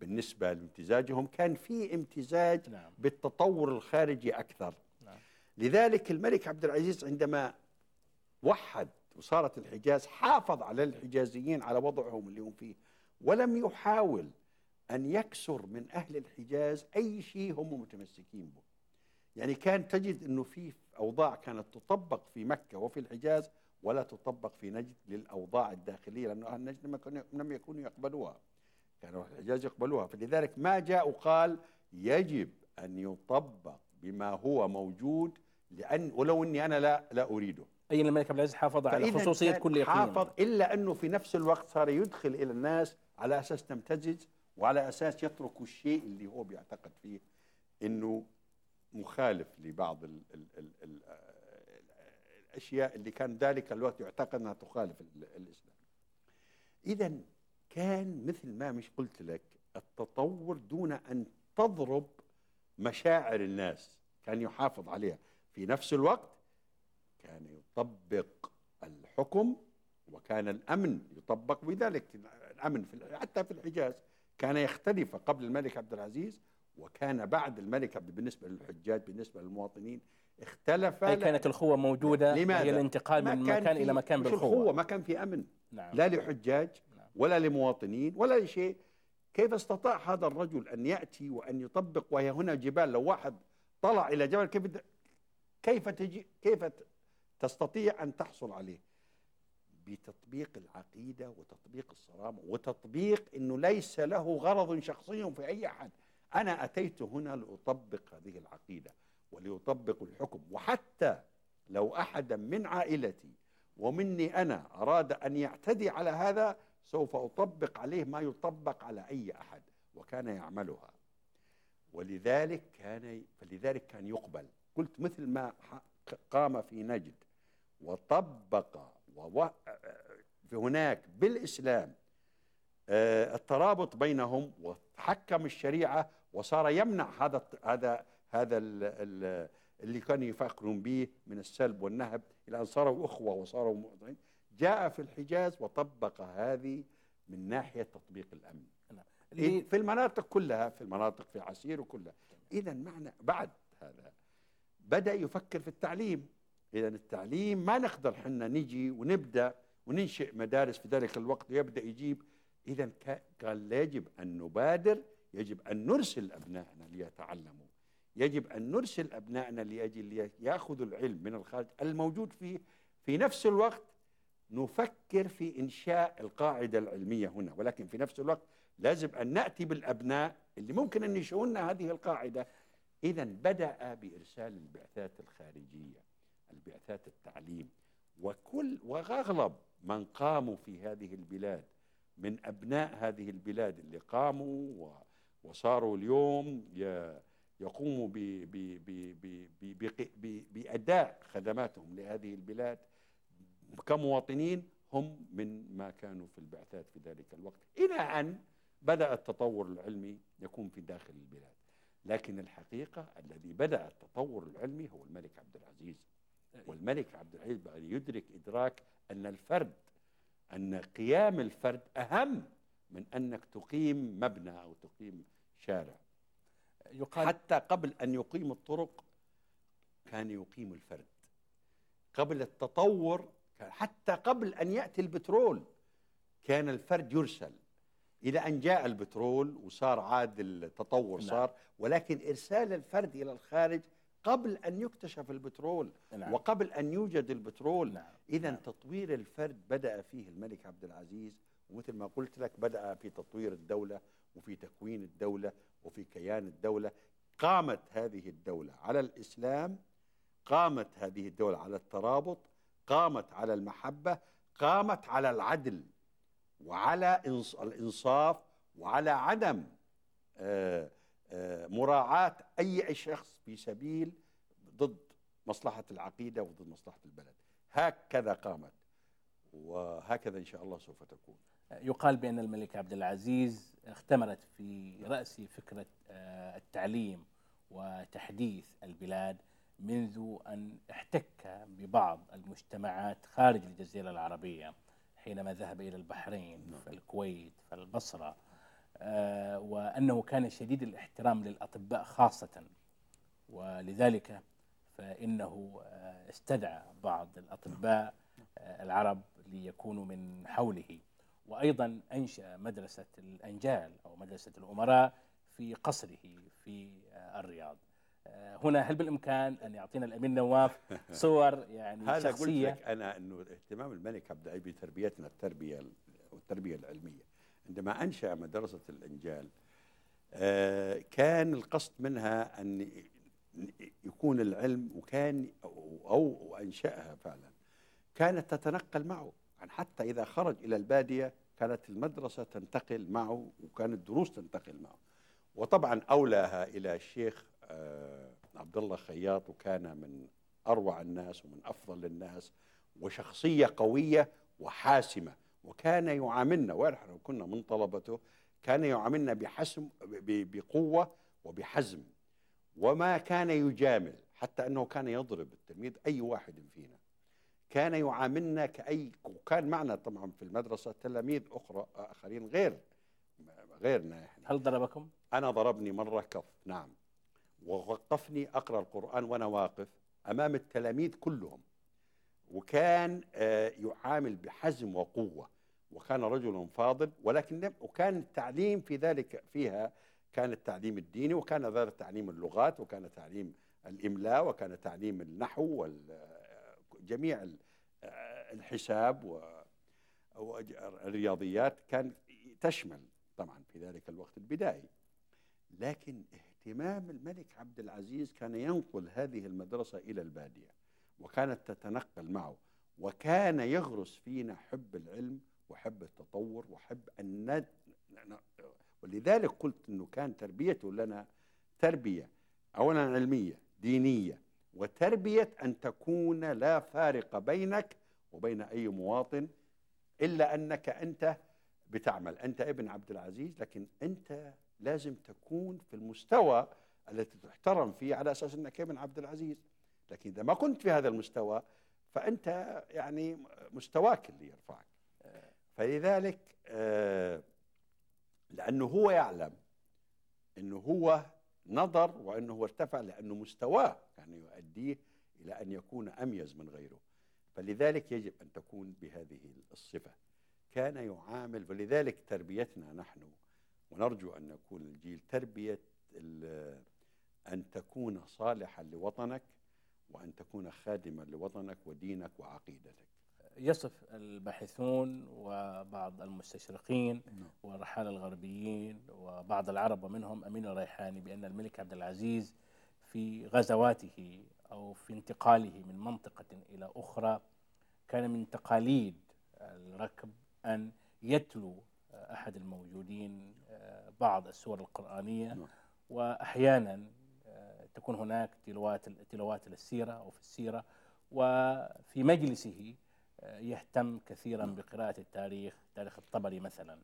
بالنسبة لامتزاجهم كان في امتزاج نعم. بالتطور الخارجي أكثر. نعم. لذلك الملك عبد العزيز عندما وحد وصارت الحجاز حافظ على الحجازيين على وضعهم اللي هم فيه ولم يحاول أن يكسر من أهل الحجاز أي شيء هم متمسكين به يعني كان تجد أنه في أوضاع كانت تطبق في مكة وفي الحجاز ولا تطبق في نجد للأوضاع الداخلية لأن أهل نجد لم يكونوا يقبلوها كانوا الحجاز يقبلوها. فلذلك ما جاء وقال يجب أن يطبق بما هو موجود لأن ولو أني أنا لا لا أريده. أي أن الملك عبد العزيز حافظ على كان كل حافظ يقين إلا أنه في نفس الوقت صار يدخل إلى الناس على أساس تمتزج وعلى أساس يتركوا الشيء اللي هو بيعتقد فيه أنه مخالف لبعض ال ال ال ال الأشياء اللي كان ذلك الوقت يعتقد أنها تخالف ال- الإسلام. إذا كان مثل ما مش قلت لك التطور دون أن تضرب مشاعر الناس. كان يحافظ عليها. في نفس الوقت كان يطبق الحكم وكان الأمن يطبق. بذلك الأمن في حتى في الحجاز كان يختلف قبل الملك عبد العزيز وكان بعد الملك عبد بالنسبة للحجاج بالنسبة للمواطنين اختلف أي كانت الخوه موجودة لماذا؟ هي الانتقال من كان مكان إلى مكان مش بالقوة. الخوة ما كان في أمن. نعم. لا لحجاج. ولا لمواطنين ولا لشيء. كيف استطاع هذا الرجل أن يأتي وأن يطبق؟ وهي هنا جبال لو واحد طلع إلى جبل كيف كيف تجي كيف تستطيع أن تحصل عليه؟ بتطبيق العقيدة وتطبيق الصرامة وتطبيق إنه ليس له غرض شخصي في أي أحد. أنا أتيت هنا لأطبق هذه العقيدة ولأطبق الحكم. وحتى لو أحدا من عائلتي ومني أنا أراد أن يعتدي على هذا سوف أطبق عليه ما يطبق على أي أحد وكان يعملها. ولذلك كان فلذلك كان يقبل. قلت مثل ما قام في نجد. وطبق هناك بالإسلام آه، الترابط بينهم وحكم الشريعة وصار يمنع هذا هذا هذا ال- ال- اللي كانوا يفكرون به من السلب والنهب. إلى أن صاروا إخوة وصاروا مؤمنين جاء في الحجاز وطبق هذه من ناحية تطبيق الأمن. اللي- في المناطق كلها في المناطق في عسير وكلها. إذا معنى بعد هذا بدأ يفكر في التعليم. إذا التعليم ما نقدر حنا نجي ونبدأ وننشئ مدارس في ذلك الوقت يبدا يجيب. كا- قال يجب أن نبادر يجب أن نرسل ابنائنا ليتعلموا. يجب أن نرسل ابنائنا لأجل ياخذوا العلم من الخارج الموجود فيه في نفس الوقت نفكر في إنشاء القاعدة العلمية هنا ولكن في نفس الوقت لازم أن نأتي بالأبناء اللي ممكن أن ينشئوا لنا هذه القاعدة. اذا بدأ بإرسال البعثات الخارجية البعثات التعليم وكل وأغلب من قاموا في هذه البلاد من أبناء هذه البلاد اللي قاموا وصاروا اليوم يقوموا بأداء خدماتهم لهذه البلاد. كمواطنين هم من ما كانوا في البعثات في ذلك الوقت. إلى أن بدأ التطور العلمي يكون في داخل البلاد. لكن الحقيقة الذي بدأ التطور العلمي هو الملك عبد العزيز. والملك عبد العزيز بقى يدرك إدراك أن الفرد أن قيام الفرد أهم من أنك تقيم مبنى أو تقيم شارع. يقال حتى قبل أن يقيم الطرق كان يقيم الفرد. قبل التطور حتى قبل أن يأتي البترول كان الفرد يرسل إلى أن جاء البترول وصار عاد التطور نعم. صار ولكن إرسال الفرد إلى الخارج قبل أن يكتشف البترول نعم. وقبل أن يوجد البترول نعم. اذا نعم. تطوير الفرد بدأ فيه الملك عبد العزيز ومثل ما قلت لك بدأ في تطوير الدولة وفي تكوين الدولة وفي كيان الدولة قامت هذه الدولة على الإسلام قامت هذه الدولة على الترابط قامت على المحبة قامت على العدل وعلى إنص- الإنصاف وعلى عدم آه، آه، مراعاة أي شخص في سبيل ضد مصلحة العقيدة وضد مصلحة البلد. هكذا قامت وهكذا إن شاء الله سوف تكون. يقال بأن الملك عبد العزيز اختمرت في رأس فكرة آه، التعليم وتحديث البلاد منذ أن احتك ببعض المجتمعات خارج الجزيرة العربية حينما ذهب إلى البحرين فالكويت فالبصرة آه، وأنه كان شديد الاحترام للأطباء خاصة. ولذلك فإنه آه، استدعى بعض الأطباء آه، العرب ليكونوا من حوله. وأيضا أنشأ مدرسة الأنجال أو مدرسة الأمراء في قصره في الرياض. هنا هل بالإمكان أن يعطينا الأمين نواف <laughs> صور يعني هذا قلت شخصية؟ لك أنا إنه اهتمام الملك عبد العزيز بتربيتنا التربية والتربيه العلمية. عندما أنشأ مدرسة الإنجال آه، كان القصد منها أن يكون العلم وكان أو, أو أنشأها فعلا. كانت تتنقل معه. يعني حتى إذا خرج إلى البادية كانت المدرسة تنتقل معه وكانت الدروس تنتقل معه. وطبعا أولاها إلى الشيخ آه، عبد الله خياط وكان من أروع الناس ومن أفضل الناس وشخصية قوية وحاسمة وكان يعاملنا ونحن كنا من طلبته كان يعاملنا بحسم بقوة وبحزم. وما كان يجامل حتى أنه كان يضرب التلميذ أي واحد فينا. كان يعاملنا كأي وكان معنا طبعا في المدرسة تلاميذ أخرى آخرين غير غيرنا إحنا. هل ضربكم؟ أنا ضربني مرة كف نعم. ووقفني أقرأ القرآن وأنا واقف أمام التلاميذ كلهم. وكان آه، يعامل بحزم وقوة. وكان رجل فاضل ولكن وكان التعليم في ذلك فيها كان التعليم الديني وكان ذلك تعليم اللغات وكان تعليم الإملاء وكان تعليم النحو وجميع الحساب و- والرياضيات كان تشمل طبعا في ذلك الوقت البدائي. لكن اهتمام الملك عبد العزيز كان ينقل هذه المدرسة إلى البادية وكانت تتنقل معه وكان يغرس فينا حب العلم وحب التطور وحب أن ولذلك قلت أنه كان تربيته لنا تربية أولا علمية دينية وتربية أن تكون لا فارق بينك وبين أي مواطن إلا أنك أنت بتعمل أنت ابن عبد العزيز لكن أنت لازم تكون في المستوى التي تحترم فيه على أساس أنك ابن عبد العزيز. لكن إذا ما كنت في هذا المستوى فأنت يعني مستواك اللي يرفعك. فلذلك آه، لأنه هو يعلم أنه هو نظر وأنه هو ارتفع لأنه مستواه كان يؤديه إلى أن يكون أميز من غيره. فلذلك يجب أن تكون بهذه الصفة. كان يعامل ولذلك تربيتنا نحن ونرجو أن نكون الجيل تربية أن تكون صالحا لوطنك وأن تكون خادما لوطنك ودينك وعقيدتك. يصف الباحثون وبعض المستشرقين والرحالة الغربيين وبعض العرب ومنهم أمين الريحاني بأن الملك عبد العزيز في غزواته أو في انتقاله من منطقة إلى أخرى كان من تقاليد الركب أن يتلو أحد الموجودين بعض السور القرآنية نعم. وأحيانا تكون هناك تلوات تلوات للسيرة أو في السيرة وفي مجلسه يهتم كثيرا بقراءة التاريخ تاريخ الطبري مثلا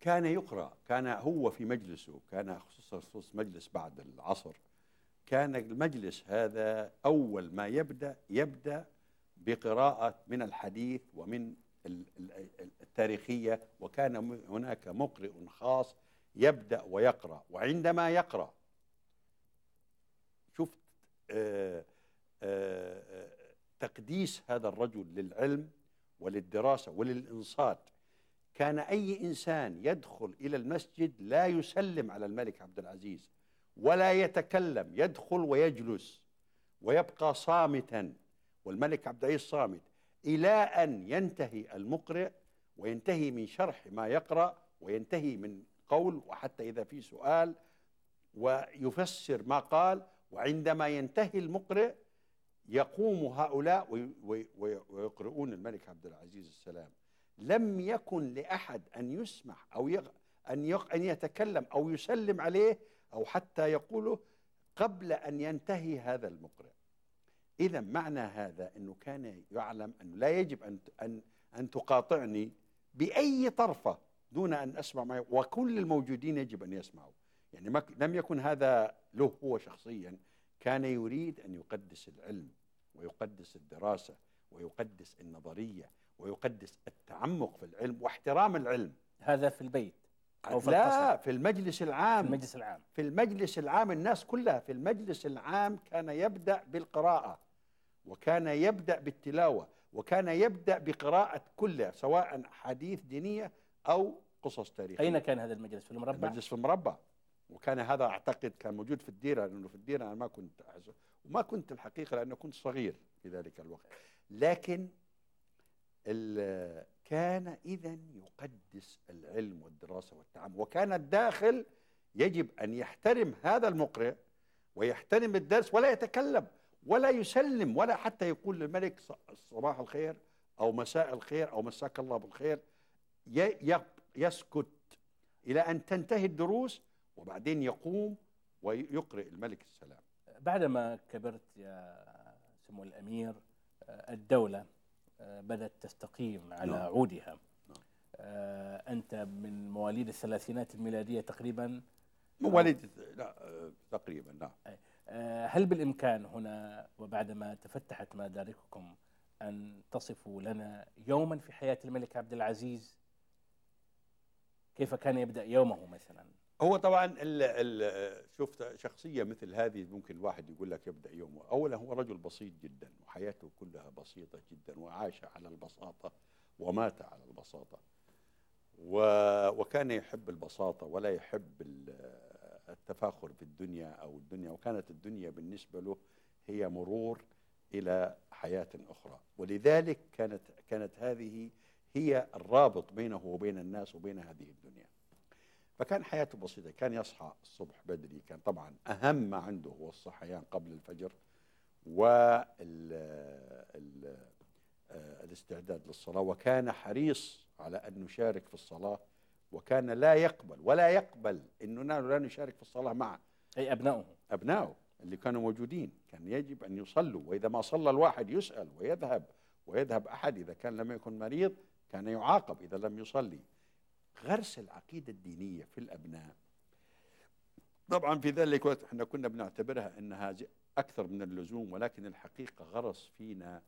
كان يقرأ كان هو في مجلسه كان خصوصا خصوص مجلس بعد العصر كان المجلس هذا أول ما يبدأ يبدأ بقراءة من الحديث ومن ال- ال- التاريخية وكان هناك مقرئ خاص يبدأ ويقرأ. وعندما يقرأ شفت آه، آه، آه، تقديس هذا الرجل للعلم وللدراسة وللإنصات. كان أي إنسان يدخل إلى المسجد لا يسلم على الملك عبد العزيز ولا يتكلم يدخل ويجلس ويبقى صامتا والملك عبد العزيز صامت إلى أن ينتهي المقرئ وينتهي من شرح ما يقرأ وينتهي من قول وحتى إذا في سؤال ويفسر ما قال وعندما ينتهي المقرئ يقوم هؤلاء وي- وي- وي- ويقرؤون الملك عبد العزيز السلام. لم يكن لأحد أن يسمح أو يغ... أن, يق... أن يتكلم أو يسلم عليه أو حتى يقوله قبل أن ينتهي هذا المقرئ. إذا معنى هذا أنه كان يعلم أنه لا يجب أن أن أن تقاطعني بأي طرفة دون أن أسمع ما وكل الموجودين يجب أن يسمعوا. يعني ما لم يكن هذا له هو شخصيا. كان يريد أن يقدس العلم ويقدس الدراسة ويقدس النظرية ويقدس التعمق في العلم واحترام العلم. هذا في البيت أو في لا القصر. في المجلس في العام المجلس العام. في المجلس العام الناس كلها في المجلس العام كان يبدأ بالقراءة وكان يبدأ بالتلاوة وكان يبدأ بقراءة كلها سواء حديث دينية أو قصص تاريخية. أين كان هذا المجلس؟ في المربع؟ المجلس في المربع. وكان هذا أعتقد كان موجود في الديرة لأنه في الديرة أنا ما كنت أحسه وما كنت الحقيقة لأنه كنت صغير في ذلك الوقت. لكن كان إذا يقدس العلم والدراسة والتعامل. وكان الداخل يجب أن يحترم هذا المقرئ ويحترم الدرس ولا يتكلم ولا يسلم ولا حتى يقول للملك صباح الخير أو مساء الخير أو مساك الله بالخير. يسكت إلى أن تنتهي الدروس وبعدين يقوم ويقرئ الملك السلام. بعدما كبرت يا سمو الأمير آه، الدولة آه، بدأت تستقيم على نعم. عودها. نعم. آه، أنت من مواليد الثلاثينات الميلادية تقريبا؟ مواليد لا تقريبا نعم. هل بالإمكان هنا وبعدما تفتحت مدارككم أن تصفوا لنا يوما في حياة الملك عبد العزيز؟ كيف كان يبدأ يومه مثلا؟ هو طبعا ال ال شفت شخصية مثل هذه ممكن الواحد يقول لك يبدأ يومه. اولا هو رجل بسيط جدا وحياته كلها بسيطة جدا وعاش على البساطة ومات على البساطة. و- وكان يحب البساطة ولا يحب ال- التفاخر في الدنيا أو الدنيا وكانت الدنيا بالنسبة له هي مرور إلى حياة أخرى. ولذلك كانت كانت هذه هي الرابط بينه وبين الناس وبين هذه الدنيا. فكان حياته بسيطة كان يصحى الصبح بدري كان طبعا أهم ما عنده هو الصحيان قبل الفجر والاستعداد للصلاة وكان حريص على أن نشارك في الصلاة وكان لا يقبل ولا يقبل أننا لا نشارك في الصلاة مع أي أبنائه. أبنائه اللي كانوا موجودين. كان يجب أن يصلوا وإذا ما صلى الواحد يسأل ويذهب ويذهب أحد إذا كان لم يكن مريض كان يعاقب إذا لم يصلي. غرس العقيدة الدينية في الأبناء. طبعا في ذلك الوقت إحنا كنا بنعتبرها إنها أكثر من اللزوم ولكن الحقيقة غرس فينا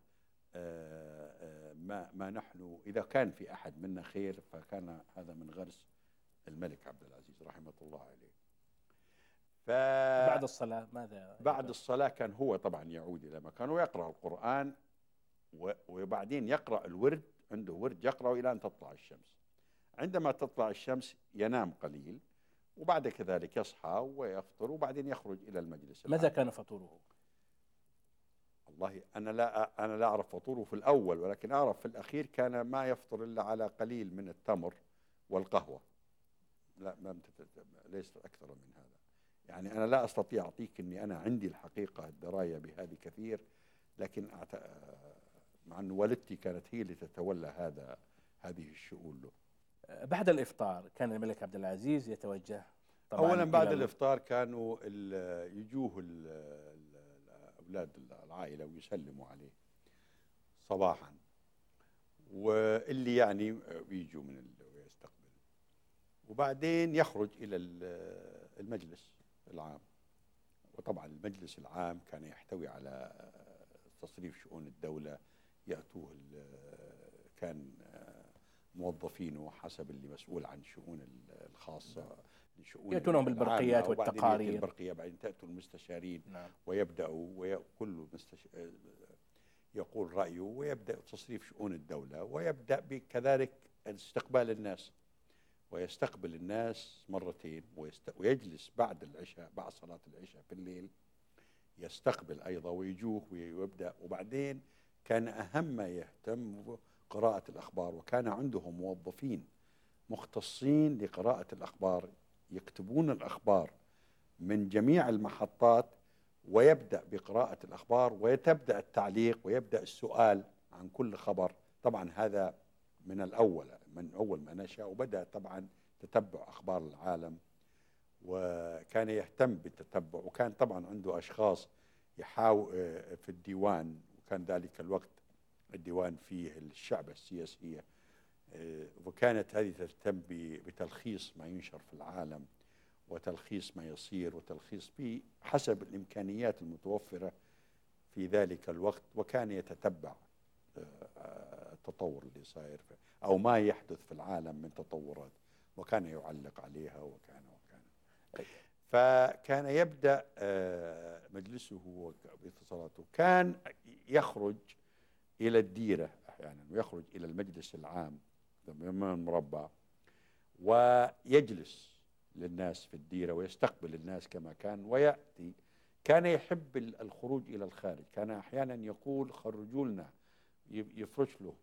آه، آه، ما ما نحن إذا كان في أحد منا خير فكان هذا من غرس الملك عبد العزيز رحمة الله عليه. ف بعد الصلاة ماذا؟ بعد الصلاة كان هو طبعا يعود إلى مكانه ويقرأ القرآن و- وبعدين يقرأ الورد عنده ورد يقرأ إلى أن تطلع الشمس عندما تطلع الشمس ينام قليل وبعد كذلك يصحى ويفطر وبعدين يخرج إلى المجلس ماذا. كان فطوره والله أنا لا أنا لا أعرف فطوره في الأول ولكن أعرف في الأخير كان ما يفطر إلا على قليل من التمر والقهوة لا ما ليس أكثر من هذا يعني أنا لا أستطيع أعطيك أني أنا عندي الحقيقة الدراية بهذه كثير لكن. مع أن والدتي كانت هي اللي تتولى هذا هذه الشؤون له. بعد الإفطار كان الملك عبد العزيز يتوجه طبعا اولا بعد إلى- الإفطار كانوا يجوه ال- ال- أولاد العائلة ويسلموا عليه صباحا. واللي يعني بيجوا من ويستقبل. وبعدين يخرج إلى ال- المجلس العام. وطبعا المجلس العام كان يحتوي على تصريف شؤون الدولة يأتوه ال- كان موظفينه حسب اللي مسؤول عن شؤون ال- الخاصة شؤون يأتونهم بالبرقيات والتقارير. يأتي البرقية بعدين تأتوا المستشارين نعم. ويبدأوا وكل مستش... يقول رأيه ويبدأ تصريف شؤون الدولة ويبدأ بكذلك استقبال الناس. ويستقبل الناس مرتين ويست... ويجلس بعد العشاء بعد صلاة العشاء في الليل يستقبل أيضا ويجوه ويبدأ وبعدين كان أهم ما يهتم قراءة الأخبار وكان عندهم موظفين مختصين لقراءة الأخبار يكتبون الأخبار من جميع المحطات ويبدأ بقراءة الأخبار ويتبدأ التعليق ويبدأ السؤال عن كل خبر. طبعا هذا من الأول من أول ما نشأ وبدأ طبعا تتبع أخبار العالم وكان يهتم بالتتبع وكان طبعا عنده أشخاص يحاول في الديوان وكان ذلك الوقت الديوان فيه الشعب السياسية آه، وكانت هذه تهتم بتلخيص ما ينشر في العالم وتلخيص ما يصير وتلخيص بحسب الإمكانيات المتوفرة في ذلك الوقت وكان يتتبع آه، التطور اللي صاير أو ما يحدث في العالم من تطورات وكان يعلق عليها وكان وكان. فكان يبدأ آه، مجلسه باتصالاته كان يخرج إلى الديرة أحيانا ويخرج إلى المجلس العام من المربع ويجلس للناس في الديرة ويستقبل الناس كما كان ويأتي. كان يحب ال- الخروج إلى الخارج. كان أحيانا يقول خرجوا لنا يفرش له.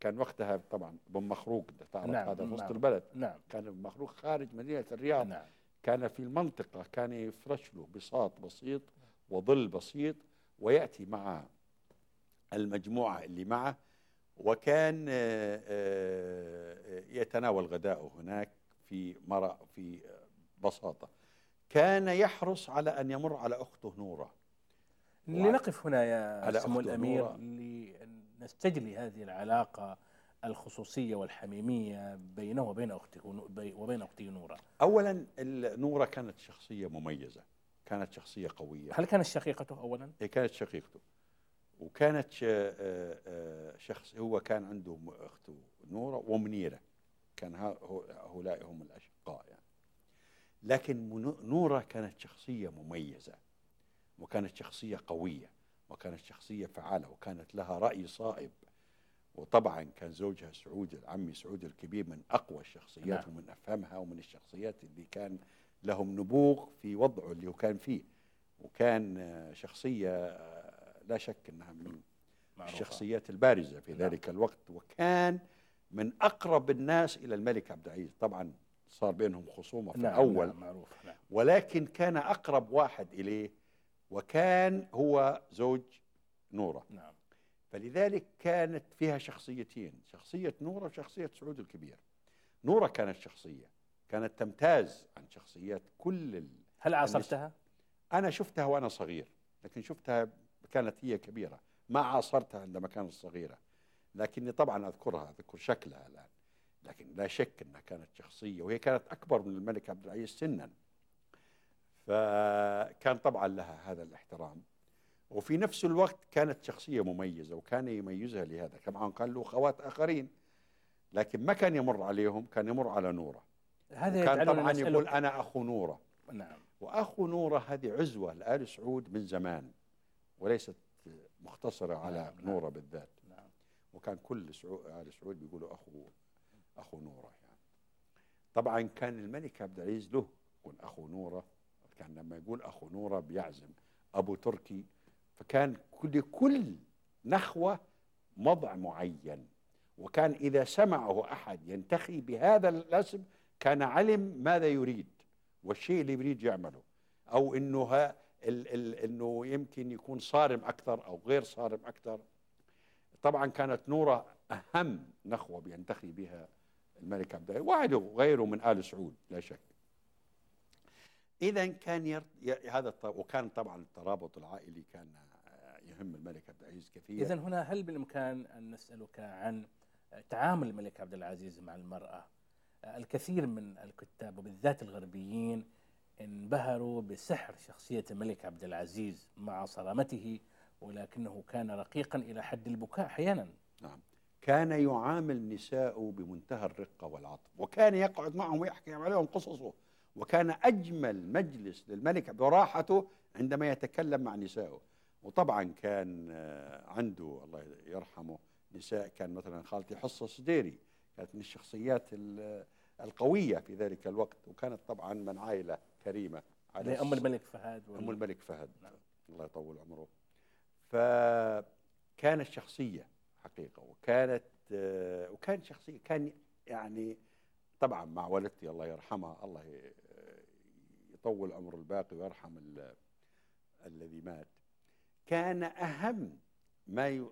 كان وقتها طبعا بن مخروق تعرف نعم، هذا في وسط نعم. البلد. نعم. كان بن مخروق خارج مدينة الرياض. نعم. كان في المنطقة كان يفرش له بساط بسيط وظل بسيط ويأتي مع المجموعة اللي معه وكان آه، آه، يتناول غداءه هناك في مرأ في بساطة كان يحرص على أن يمر على أخته نورة لنقف هنا يا سمو الأمير. لنستجلي هذه العلاقة الخصوصية والحميمية بينه وبين أخته بي- وبين أخته نورة. أولا نورة كانت شخصية مميزة كانت شخصية قوية. هل كانت شقيقته أولا؟ هي كانت شقيقته. وكانت آه، آه، شخص هو كان عنده أخته نورة ومنيرة. كان هؤلاء هم الأشقاء يعني. لكن نورة كانت شخصية مميزة وكانت شخصية قوية وكانت شخصية فعالة وكانت لها رأي صائب. وطبعا كان زوجها سعود عمي سعود الكبير من أقوى الشخصيات نعم. ومن أفهمها ومن الشخصيات اللي كان لهم نبوغ في وضعه اللي هو كان فيه. وكان آه، شخصية آه، لا شك إنها من معروفة. الشخصيات البارزة في نعم. ذلك الوقت. وكان من أقرب الناس إلى الملك عبد العزيز. طبعا صار بينهم خصومة في نعم الأول. نعم معروف نعم. ولكن كان أقرب واحد إليه وكان هو زوج نورة. نعم. فلذلك كانت فيها شخصيتين شخصية نورة وشخصية سعود الكبير. نورة كانت شخصية كانت تمتاز عن شخصيات كل ال... هل عاصرتها؟ أنا شفتها وأنا صغير لكن شفتها كانت هي كبيرة. ما عاصرتها عندما كانت صغيرة لكني طبعا أذكرها أذكر شكلها الآن. لكن لا شك أنها كانت شخصية وهي كانت أكبر من الملك عبد العزيز سنا. فكان طبعا لها هذا الاحترام. وفي نفس الوقت كانت شخصية مميزة وكان يميزها لهذا. طبعا كان له أخوات آخرين لكن ما كان يمر عليهم كان يمر على نورة. هذا كان طبعا يقول أنا أخو نورة. نعم. وأخو نورة هذه عزوة لآل سعود من زمان وليست مختصرة على نعم، نعم. نورة بالذات. نعم. وكان كل سعود آل سعود بيقولوا أخو أخو نورة يعني. طبعا كان الملك عبد العزيز له يقول أخو نورة. كان لما يقول أخو نورة بيعزم. أبو تركي فكان كل كل نخوه مضع معين. وكان إذا سمعه أحد ينتخي بهذا الاسم كان علم ماذا يريد والشيء اللي يريد يعمله. إنه ها ال ال إنه يمكن يكون صارم أكثر أو غير صارم أكثر. طبعا كانت نورة أهم نخوة بينتخي بها الملك عبد العزيز وعده وغيره من آل سعود لا شك. اذا كان ير... هذا الط... وكان طبعا الترابط العائلي كان يهم الملك عبد العزيز كثيرا. إذا هنا هل بالإمكان أن نسألك عن تعامل الملك عبد العزيز مع المرأة؟ الكثير من الكتاب وبالذات الغربيين انبهروا بسحر شخصية الملك عبد العزيز مع صرامته ولكنه كان رقيقا إلى حد البكاء أحيانا. نعم. كان يعامل نساءه بمنتهى الرقة والعطف وكان يقعد معهم ويحكي عليهم قصصه وكان أجمل مجلس للملك براحته عندما يتكلم مع نسائه. وطبعا كان آه، عنده الله يرحمه نساء كان مثلا خالتي حصة صديري كانت من الشخصيات ال- القوية في ذلك الوقت وكانت طبعا من عائلة كريمة على أم الملك فهد أم الملك فهد. نعم. الله يطول عمره. فكانت شخصية حقيقة وكانت آه، وكان شخصية كان يعني طبعا مع والدتي الله يرحمها الله يطول عمر الباقي ويرحم ال- الذي مات. كان أهم ما ي-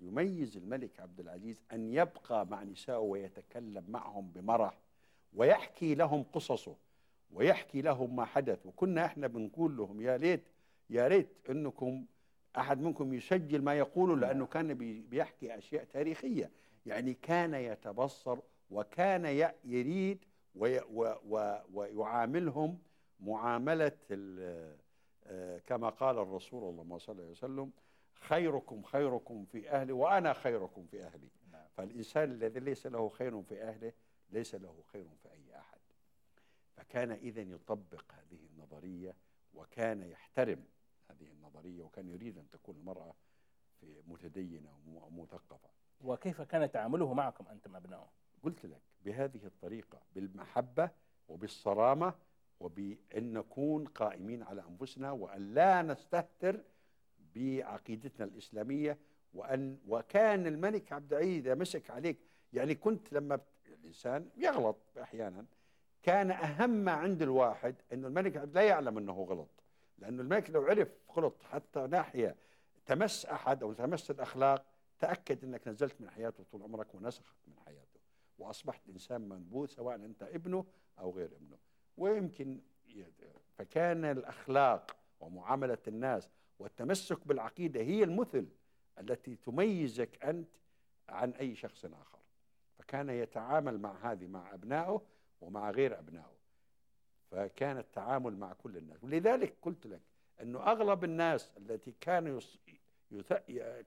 يميز الملك عبد العزيز أن يبقى مع نسائه ويتكلم معهم بمرح ويحكي لهم قصصه ويحكي لهم ما حدث. وكنا إحنا بنقول لهم يا ليت يا ريت إنكم أحد منكم يسجل ما يقوله لأنه كان بي- بيحكي أشياء تاريخية. يعني كان يتبصر وكان يريد ويعاملهم معاملة آه، كما قال الرسول اللهم صل عليه وسلم خيركم خيركم في أهلي وأنا خيركم في أهلي نعم. فالإنسان الذي ليس له خير في أهله ليس له خير في أي أحد فكان اذا يطبق هذه النظرية وكان يحترم هذه النظرية وكان يريد أن تكون المرأة في متدينة ومثقفة وكيف كان تعامله معكم أنتم أبنائه؟ قلت لك بهذه الطريقة بالمحبة وبالصرامة وبأن نكون قائمين على أنفسنا وأن لا نستهتر بعقيدتنا الإسلامية وأن وكان الملك عبد العزيز إذا مسك عليك يعني كنت لما الإنسان يغلط أحيانا كان أهم ما عند الواحد أنه الملك لا يعلم أنه غلط لأنه الملك لو عرف غلط حتى ناحية تمس أحد أو تمس الأخلاق تأكد أنك نزلت من حياته طول عمرك ونسخك من حياته وأصبحت إنسان منبوذ سواء أنت ابنه أو غير ابنه. ويمكن فكان الأخلاق ومعاملة الناس والتمسك بالعقيدة هي المثل التي تميزك أنت عن أي شخص آخر. فكان يتعامل مع هذه مع أبنائه ومع غير أبنائه. فكان التعامل مع كل الناس. ولذلك قلت لك أنه أغلب الناس التي كانوا يث...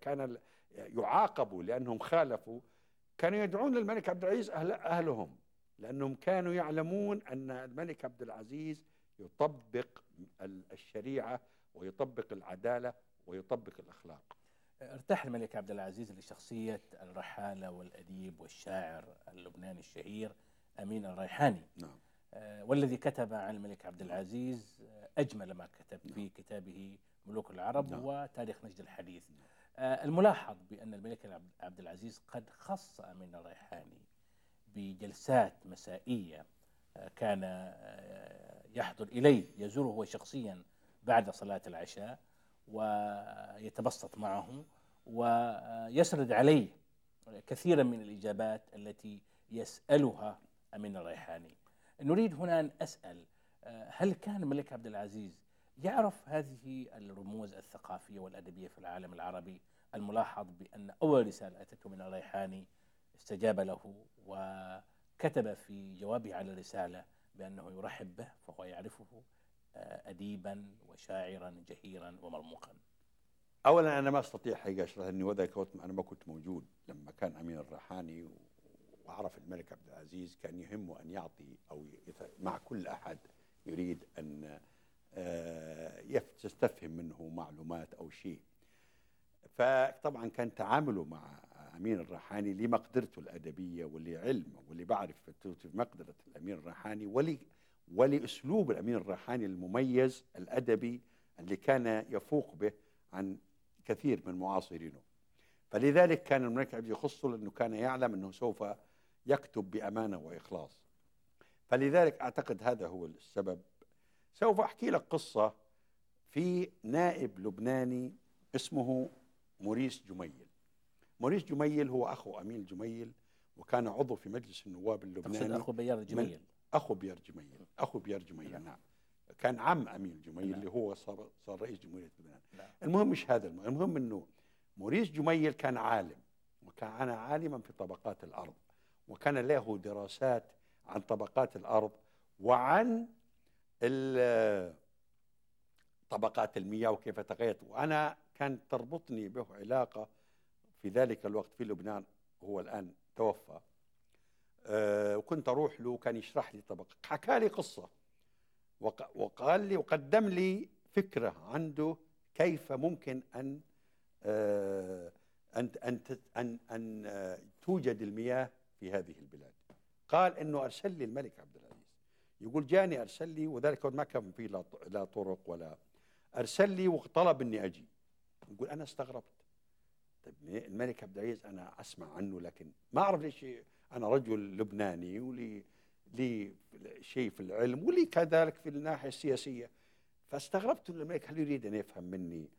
كان يعاقبوا لأنهم خالفوا كانوا يدعون الملك عبد العزيز أهل أهلهم. لأنهم كانوا يعلمون أن الملك عبد العزيز يطبق الشريعة ويطبق العدالة ويطبق الأخلاق ارتاح الملك عبد العزيز لشخصية الرحالة والأديب والشاعر اللبناني الشهير أمين الريحاني نعم آه، والذي كتب عن الملك عبد العزيز آه، أجمل ما كتب في نعم. كتابه ملوك العرب نعم. وتاريخ نجد الحديث آه، الملاحظ بأن الملك عبد العزيز قد خص أمين الريحاني بجلسات مسائية كان يحضر إليه يزوره هو شخصيا بعد صلاة العشاء ويتبسط معه ويسرد عليه كثيرا من الإجابات التي يسألها أمين الريحاني. نريد هنا أن أسأل هل كان الملك عبد العزيز يعرف هذه الرموز الثقافية والأدبية في العالم العربي الملاحظ بأن أول رسالة أتته من الريحاني استجاب له وكتب في جوابه على الرسالة بأنه يرحب به فهو يعرفه آه، أديبا وشاعرا جهيرا ومرموقا. أولا أنا ما أستطيع حقيقة أشرح أني الوقت أنا ما كنت موجود. لما كان أمين الريحاني وعرف الملك عبد العزيز كان يهمه أن يعطي أو مع كل أحد يريد أن آه، يستفهم منه معلومات أو شيء. فطبعا كان تعامله مع امين الريحاني لمقدرته الأدبية ولعلمه واللي بعرف مقدرة الأمين الريحاني ولي ولأسلوب الأمين الريحاني المميز الأدبي اللي كان يفوق به عن كثير من معاصرينه. فلذلك كان الملك عبد يخصه لأنه كان يعلم أنه سوف يكتب بأمانة وإخلاص. فلذلك أعتقد هذا هو السبب. سوف أحكي لك قصة في نائب لبناني اسمه موريس جميل. موريس جميل هو أخو أمين جميل وكان عضو في مجلس النواب اللبناني أخو بيار جميل أخو بيار جميل أخو بيار جميل نعم, نعم. كان عم أمين جميل نعم. اللي هو صار صار رئيس جمهورية لبنان نعم. المهم مش هذا المهم, المهم أنه موريس جميل كان عالم وكان عالما في طبقات الأرض وكان له دراسات عن طبقات الأرض وعن طبقات المياه وكيف تغيرت وأنا كانت تربطني به علاقة في ذلك الوقت في لبنان هو الآن توفى. أه وكنت أروح له كان يشرح لي طبقة حكى لي قصة. وقال لي وقدم لي فكرة عنده كيف ممكن أن أه أن أن أن, أن أه توجد المياه في هذه البلاد. قال إنه أرسل لي الملك عبد العزيز. يقول جاني أرسل لي وذلك ما كان في لا طرق ولا أرسل لي وطلب إني أجي. يقول أنا استغربت. طيب الملك عبد العزيز أنا أسمع عنه لكن ما أعرف ليش أنا رجل لبناني ولي لي شيء في العلم ولي كذلك في الناحية السياسية. فاستغربت إن الملك هل يريد أن يفهم مني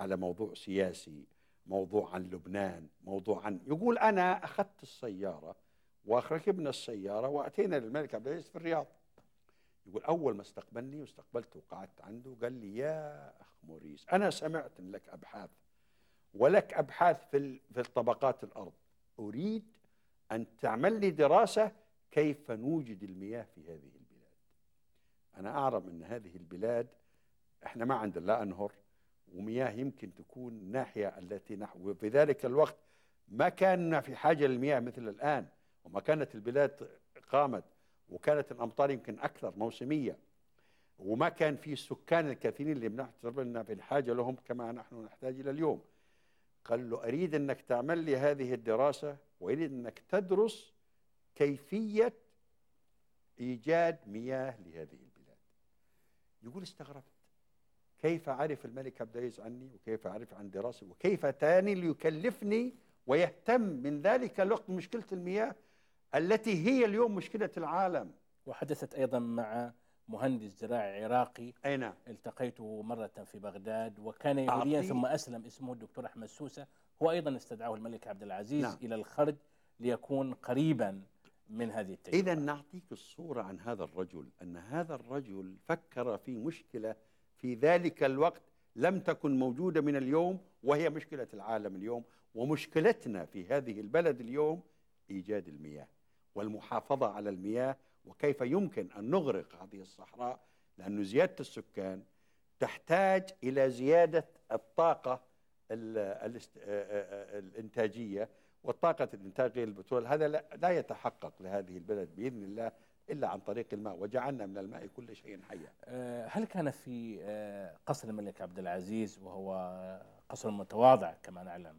على موضوع سياسي موضوع عن لبنان موضوع عن يقول أنا أخذت السيارة وركبنا السيارة وأتينا للملك عبد العزيز في الرياض. يقول أول ما استقبلني واستقبلته وقعدت عنده قال لي يا أخ موريس أنا سمعت لك أبحاث ولك أبحاث في في طبقات الأرض. أريد أن تعمل لي دراسة كيف نوجد المياه في هذه البلاد. أنا اعلم أن هذه البلاد إحنا ما عندنا لا أنهر ومياه يمكن تكون ناحية التي نحو وفي ذلك الوقت ما كنا في حاجة للمياه مثل الآن وما كانت البلاد قامت وكانت الأمطار يمكن أكثر موسمية وما كان في السكان الكثيرين اللي بنعتبر في الحاجة لهم كما نحن نحتاج إلى اليوم. قال له أريد أنك تعمل لي هذه الدراسة وأريد أنك تدرس كيفية إيجاد مياه لهذه البلاد. يقول استغربت. كيف عرف الملك عبد العزيز عني وكيف عرف عن دراسه وكيف تاني ليكلفني ويهتم من ذلك الوقت بمشكله المياه التي هي اليوم مشكلة العالم. وحدثت أيضا مع مهندس زراعي عراقي أي نعم. التقيته مرة في بغداد وكان يهوديا ثم أسلم اسمه الدكتور أحمد سوسة. هو أيضا استدعاه الملك عبد العزيز نعم. إلى الخرج ليكون قريبا من هذه التجربة. إذا نعطيك الصورة عن هذا الرجل أن هذا الرجل فكر في مشكلة في ذلك الوقت لم تكن موجودة من اليوم وهي مشكلة العالم اليوم ومشكلتنا في هذه البلد اليوم إيجاد المياه والمحافظة على المياه وكيف يمكن أن نغرق هذه الصحراء؟ لأن زيادة السكان تحتاج إلى زيادة الطاقة آه، آه، آه، الإنتاجية. والطاقة الإنتاجية للبترول هذا لا يتحقق لهذه البلد بإذن الله إلا عن طريق الماء. وجعلنا من الماء كل شيء حيا. هل كان في قصر الملك عبد العزيز وهو قصر متواضع كما نعلم؟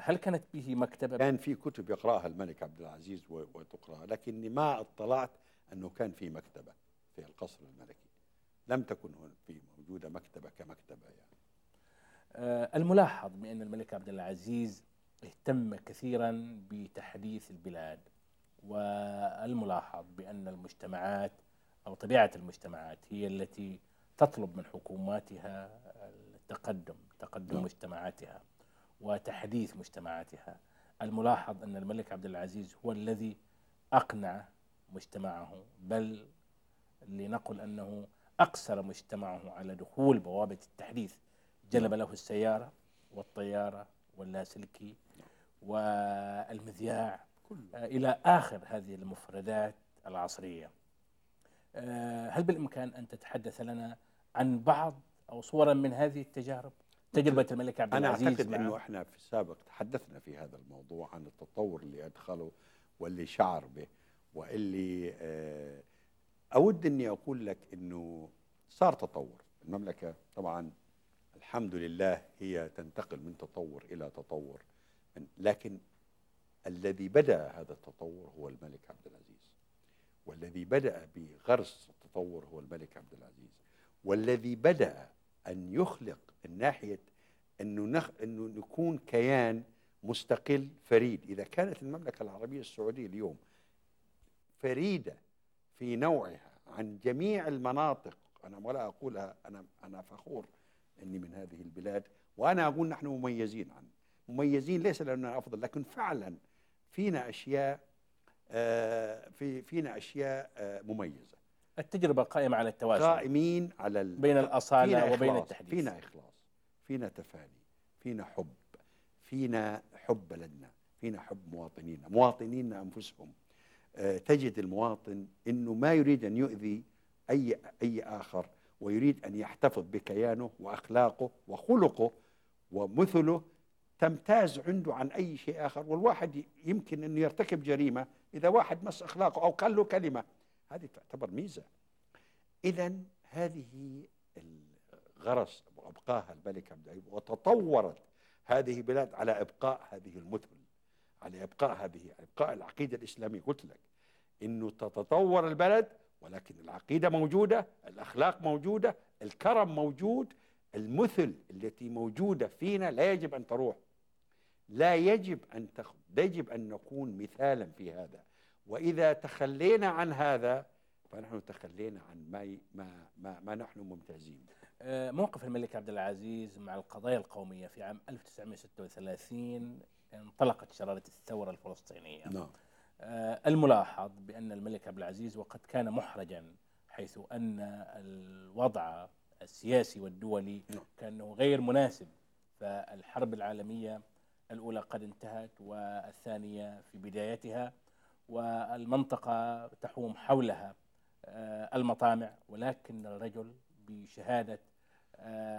هل كانت به مكتبة؟ كان في كتب يقرأها الملك عبد العزيز وتقرأ لكني ما اطلعت أنه كان في مكتبة في القصر الملكي. لم تكن هنا في موجودة مكتبة كمكتبة يعني. آه، الملاحظ بأن الملك عبد العزيز اهتم كثيرا بتحديث البلاد والملاحظ بأن المجتمعات أو طبيعة المجتمعات هي التي تطلب من حكوماتها التقدم تقدم نعم. مجتمعاتها. وتحديث مجتمعاتها. الملاحظ أن الملك عبد العزيز هو الذي أقنع مجتمعه بل لنقل أنه أقصر مجتمعه على دخول بوابة التحديث. جلب له السيارة والطيارة واللاسلكي والمذياع إلى آخر هذه المفردات العصرية. آه، هل بالإمكان أن تتحدث لنا عن بعض أو صورا من هذه التجارب؟ تجربة الملك عبد أنا العزيز أعتقد مع- أنه إحنا في السابق تحدثنا في هذا الموضوع عن التطور اللي أدخله واللي شعر به واللي آه، أود أني أقول لك أنه صار تطور. المملكة طبعا الحمد لله هي تنتقل من تطور إلى تطور لكن الذي بدأ هذا التطور هو الملك عبد العزيز والذي بدأ بغرس التطور هو الملك عبد العزيز والذي بدأ أن يخلق الناحية أنه, نخ... أنه نكون كيان مستقل فريد. إذا كانت المملكة العربية السعودية اليوم فريدة في نوعها عن جميع المناطق أنا ولا أقولها أنا أنا فخور أني من هذه البلاد وأنا أقول نحن مميزين عن مميزين ليس لأننا أفضل لكن فعلا فينا أشياء آه، في فينا أشياء آه، مميزة. التجربة قائمة على التوازن. قائمين على. بين فينا وبين التحديث. فينا إخلاص. فينا تفاني فينا حب فينا حب بلدنا فينا حب مواطنينا مواطنينا أنفسهم. آه، تجد المواطن أنه ما يريد أن يؤذي أي أي آخر ويريد أن يحتفظ بكيانه وأخلاقه وخلقه ومثله تمتاز عنده عن أي شيء آخر. والواحد يمكن أنه يرتكب جريمة إذا واحد مس أخلاقه أو قال له كلمة. هذه تعتبر ميزة. إذا هذه الغرس وأبقاها الملك عبد العزيز وتطورت هذه البلاد على إبقاء هذه المثل على إبقاء هذه إبقاء العقيدة الإسلامية. قلت لك إنه تتطور البلد ولكن العقيدة موجودة الأخلاق موجودة الكرم موجود المثل التي موجودة فينا لا يجب أن تروح. لا يجب أن تخ... يجب أن نكون مثالا في هذا. وإذا تخلينا عن هذا فنحن تخلينا عن ما ما ما, ما نحن ممتازين. به. موقف الملك عبد العزيز مع القضايا القومية في عام 1936 انطلقت شرارة الثورة الفلسطينية نعم آه، الملاحظ بأن الملك عبد العزيز وقد كان محرجا حيث أن الوضع السياسي والدولي نعم. كأنه غير مناسب فالحرب العالمية الأولى قد انتهت والثانية في بدايتها والمنطقة تحوم حولها آه، المطامع ولكن الرجل بشهادة آه،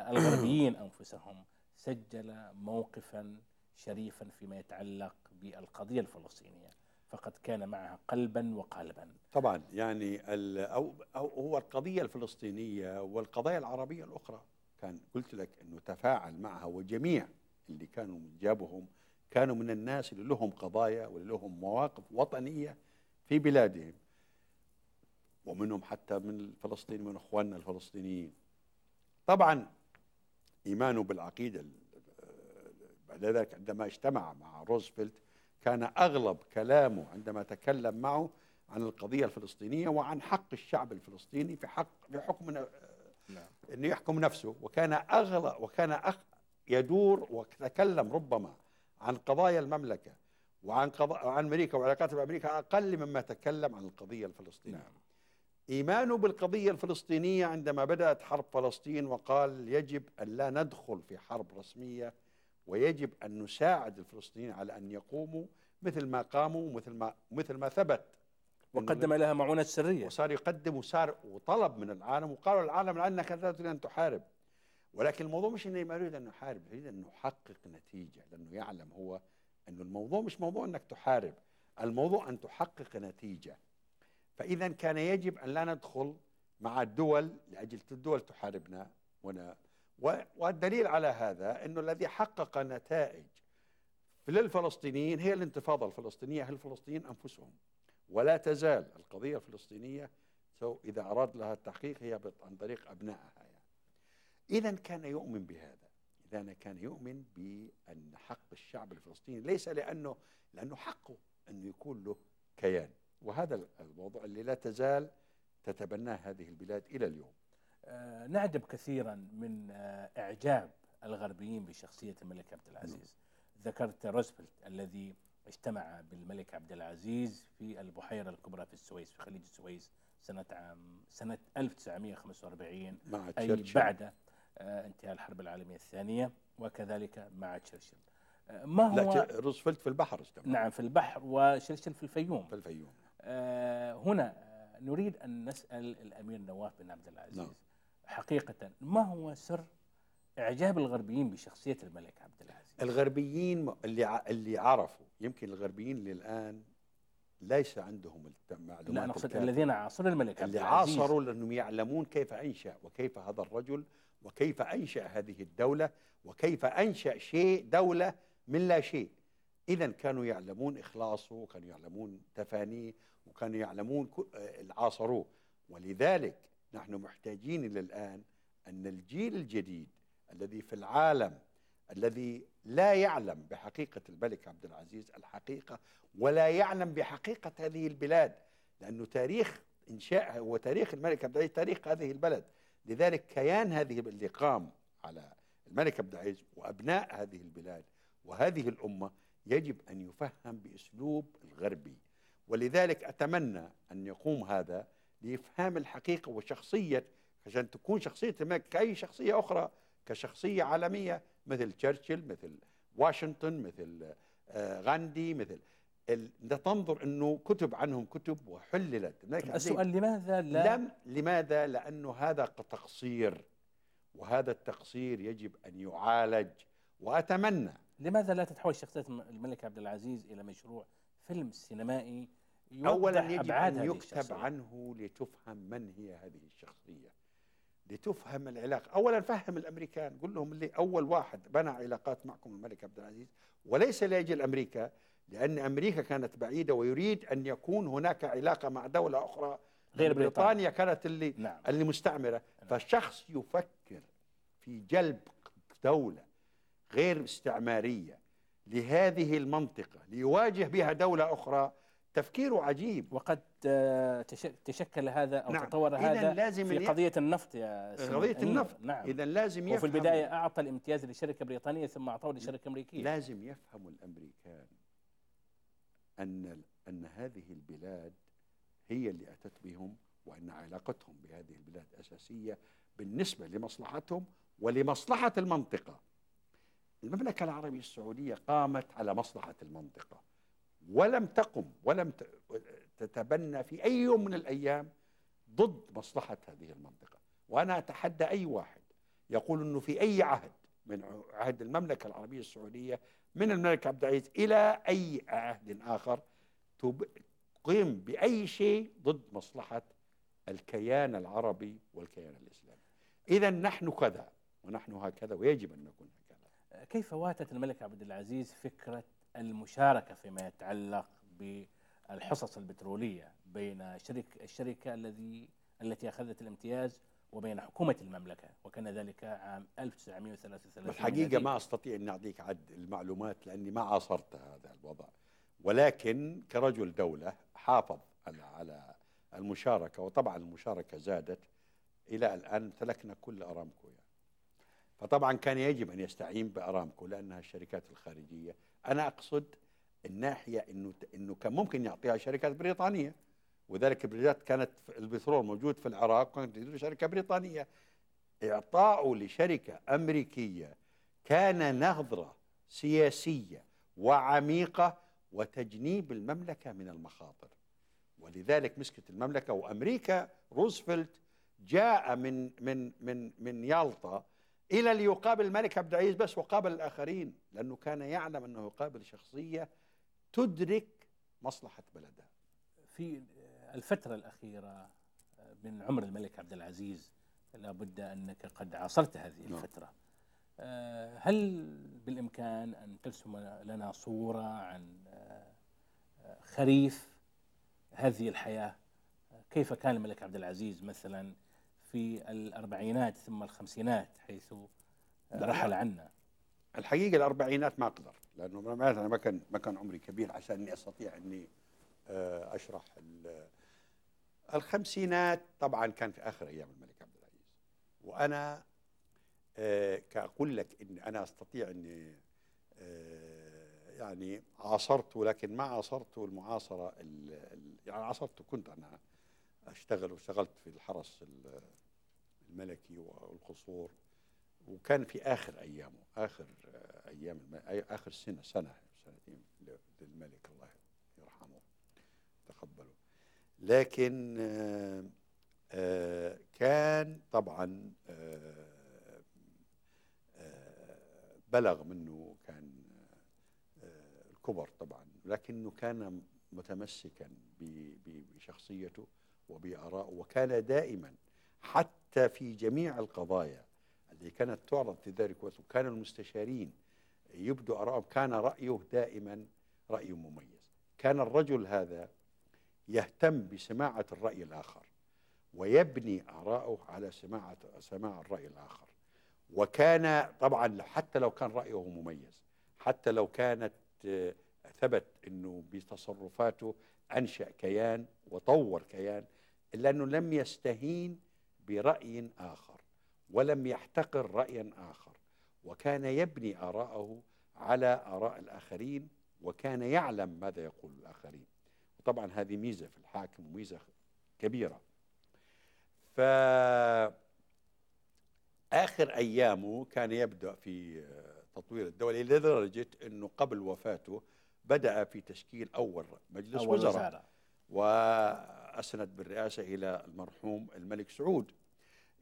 الغربيين أنفسهم سجل موقفا شريفا فيما يتعلق بالقضية الفلسطينية فقد كان معها قلبا وقالبا. طبعا يعني أو, أو هو القضية الفلسطينية والقضايا العربية الأخرى. كان قلت لك أنه تفاعل معها وجميع اللي كانوا جابهم كانوا من الناس اللي لهم قضايا واللي لهم مواقف وطنية في بلادهم ومنهم حتى من الفلسطينيين من إخواننا الفلسطينيين. طبعا إيمانه بالعقيدة بعد ذلك عندما اجتمع مع روزفلت كان أغلب كلامه عندما تكلم معه عن القضية الفلسطينية وعن حق الشعب الفلسطيني في حق في حكم نعم. إنه يحكم نفسه وكان اغلب وكان أخ يدور وتكلم ربما عن قضايا المملكة وعن قضاء عن أمريكا وعلاقاته بامريكا أقل مما تكلم عن القضية الفلسطينية نعم. إيمانه بالقضية الفلسطينية عندما بدأت حرب فلسطين وقال يجب أن لا ندخل في حرب رسمية ويجب أن نساعد الفلسطينيين على أن يقوموا مثل ما قاموا مثل ما مثل ما ثبت. وقدم لها معونات سرية. وصار يقدم وصار وطلب من العالم وقالوا العالم لانك لا تريد أن تحارب. ولكن الموضوع مش إنه ما يريد أن نحارب يريد أن نحقق نتيجة لأنه يعلم هو أنه الموضوع مش موضوع إنك تحارب الموضوع أن تحقق نتيجة. فإذا كان يجب أن لا ندخل مع الدول لأجل الدول تحاربنا هنا. والدليل على هذا إنه الذي حقق نتائج للفلسطينيين هي الانتفاضة الفلسطينية. هي الفلسطينيين أنفسهم؟ ولا تزال القضية الفلسطينية سو إذا أراد لها التحقيق هي عن طريق أبنائها يعني. إذا كان يؤمن بهذا. إذا كان يؤمن بأن حق الشعب الفلسطيني ليس لأنه لأنه حقه انه يكون له كيان. وهذا الموضوع اللي لا تزال تتبناه هذه البلاد إلى اليوم. آه نعجب كثيرا من آه إعجاب الغربيين بشخصية الملك عبد العزيز. ذكرت روزفلت الذي اجتمع بالملك عبد العزيز في البحيرة الكبرى في السويس في خليج السويس سنة عام سنة 1945 مع أي بعد آه انتهاء الحرب العالمية الثانية وكذلك مع تشرشل. آه ما هو لا روزفلت في البحر اجتمع. نعم في البحر وتشرشل في الفيوم. في الفيوم. هنا نريد أن نسأل الأمير نواف بن عبد العزيز نعم. حقيقة ما هو سر إعجاب الغربيين بشخصية الملك عبد العزيز؟ الغربيين اللي اللي عرفوا يمكن الغربيين اللي الان ليس عندهم المعلومات لا نقصد الذين عاصروا الملك عبد العزيز. اللي عاصروا لأنهم يعلمون كيف أنشأ وكيف هذا الرجل وكيف أنشأ هذه الدولة وكيف أنشأ شيء دولة من لا شيء. اذا كانوا يعلمون إخلاصه وكانوا يعلمون تفانيه وكانوا يعلمون عاصروه ولذلك نحن محتاجين إلى الآن أن الجيل الجديد الذي في العالم الذي لا يعلم بحقيقة الملك عبد العزيز الحقيقة ولا يعلم بحقيقة هذه البلاد لأنه تاريخ إنشائها هو تاريخ الملك عبد العزيز تاريخ هذه البلد. لذلك كيان هذه اللي قام على الملك عبد العزيز وأبناء هذه البلاد وهذه الأمة يجب أن يفهم بأسلوب الغربي. ولذلك أتمنى أن يقوم هذا لإفهام الحقيقة وشخصية عشان تكون شخصية الملك كأي شخصية أخرى كشخصية عالمية مثل تشرشل مثل واشنطن مثل آه، غاندي مثل تنظر إنه كتب عنهم كتب وحللت السؤال لماذا لا؟ لم لماذا؟ لأنه هذا تقصير وهذا التقصير يجب أن يعالج وأتمنى. لماذا لا تتحول شخصية الملك عبد العزيز إلى مشروع فيلم سينمائي اولا يجب أن يكتب عنه لتفهم من هي هذه الشخصية لتفهم العلاقة. أولا فهم الأمريكان قل لهم اللي أول واحد بنى علاقات معكم الملك عبد العزيز وليس لأجل أمريكا لأن أمريكا كانت بعيدة ويريد أن يكون هناك علاقة مع دولة أخرى. غير بريطانيا, كانت اللي نعم. اللي مستعمرة. نعم. فشخص يفكر في جلب دولة غير استعمارية لهذه المنطقة ليواجه بها دولة أخرى تفكيره عجيب. وقد آه، تشكل هذا أو نعم. تطور هذا لازم في قضية النفط يا قضية النفط. نعم. اذا لازم يفهم وفي البداية أعطى الامتياز لشركة بريطانية ثم اعطاه لشركة أمريكية. لازم يفهموا الأمريكان أن أن هذه البلاد هي اللي أتت بهم وأن علاقتهم بهذه البلاد أساسية بالنسبة لمصلحتهم ولمصلحة المنطقة. المملكة العربية السعودية قامت على مصلحة المنطقة. ولم تقم ولم تتبنى في أي يوم من الأيام ضد مصلحة هذه المنطقة. وأنا أتحدى أي واحد يقول أنه في أي عهد من عهد المملكة العربية السعودية من الملك عبد العزيز إلى أي عهد آخر تقيم بأي شيء ضد مصلحة الكيان العربي والكيان الإسلامي. إذا نحن كذا ونحن هكذا ويجب أن نكون هكذا. كيف واتت الملك عبد العزيز فكرة المشاركة فيما يتعلق بالحصص البترولية بين شرك الشركة الذي التي أخذت الامتياز وبين حكومة المملكة وكان ذلك عام 1933 الحقيقة ما أستطيع أن أعطيك عد المعلومات لأني ما عاصرت هذا الوضع ولكن كرجل دولة حافظ على على المشاركة وطبعا المشاركة زادت إلى الآن امتلكنا كل أرامكو يعني. فطبعا كان يجب أن يستعين بأرامكو لأنها الشركات الخارجية. أنا أقصد الناحية أنه أنه كان ممكن يعطيها شركات بريطانية وذلك البلاد كانت البترول موجود في العراق كانت شركة بريطانية. إعطاؤه لشركة أمريكية كان نظرة سياسية وعميقة وتجنيب المملكة من المخاطر. ولذلك مسكت المملكة وأمريكا روزفلت جاء من من من من يالطا إلى ليقابل الملك عبد العزيز بس وقابل الآخرين لأنه كان يعلم أنه يقابل شخصية تدرك مصلحة بلدها في الفترة الأخيرة من عمر الملك عبد العزيز لابد أنك قد عاصرت هذه نعم. الفترة. آه، هل بالإمكان أن ترسم لنا صورة عن آه، خريف هذه الحياة؟ كيف كان الملك عبد العزيز مثلا؟ في الأربعينات ثم الخمسينات حيث رحل عنا. الحقيقة الأربعينات ما أقدر لأنه أنا ما كان ما كان عمري كبير عشان إني أستطيع إني آه، أشرح الخمسينات طبعا كان في آخر أيام الملك عبد العزيز. وأنا آه، كأقول لك إن أنا أستطيع إني آه، يعني عاصرته لكن ما عاصرته المعاصرة يعني عاصرته كنت أنا أشتغل واشتغلت في الحرس الملكي والقصور وكان في آخر أيامه آخر أيام آخر سنة سنة سنتين للملك الله يرحمه تقبله. لكن آه، كان طبعا بلغ منه كان آه، الكبر طبعا لكنه كان متمسكا بشخصيته. وبآرائه وكان دائما حتى في جميع القضايا التي كانت تعرض في ذلك الوقت وكان المستشارين يبدو آرائهم كان رأيه دائما رأي مميز. كان الرجل هذا يهتم بسماعة الرأي الآخر ويبني آراءه على سماعة سماع الرأي الآخر. وكان طبعا حتى لو كان رأيه مميز حتى لو كانت آه، ثبت أنه بتصرفاته أنشأ كيان وطور كيان إلا أنه لم يستهين برأي آخر ولم يحتقر رأيا آخر. وكان يبني آراءه على آراء الآخرين وكان يعلم ماذا يقول الآخرين. وطبعا هذه ميزة في الحاكم وميزة كبيرة. ف آخر أيامه كان يبدأ في تطوير الدولة لدرجة أنه قبل وفاته بدأ في تشكيل أول مجلس أول وزراء, وزراء وأسند بالرئاسة إلى المرحوم الملك سعود.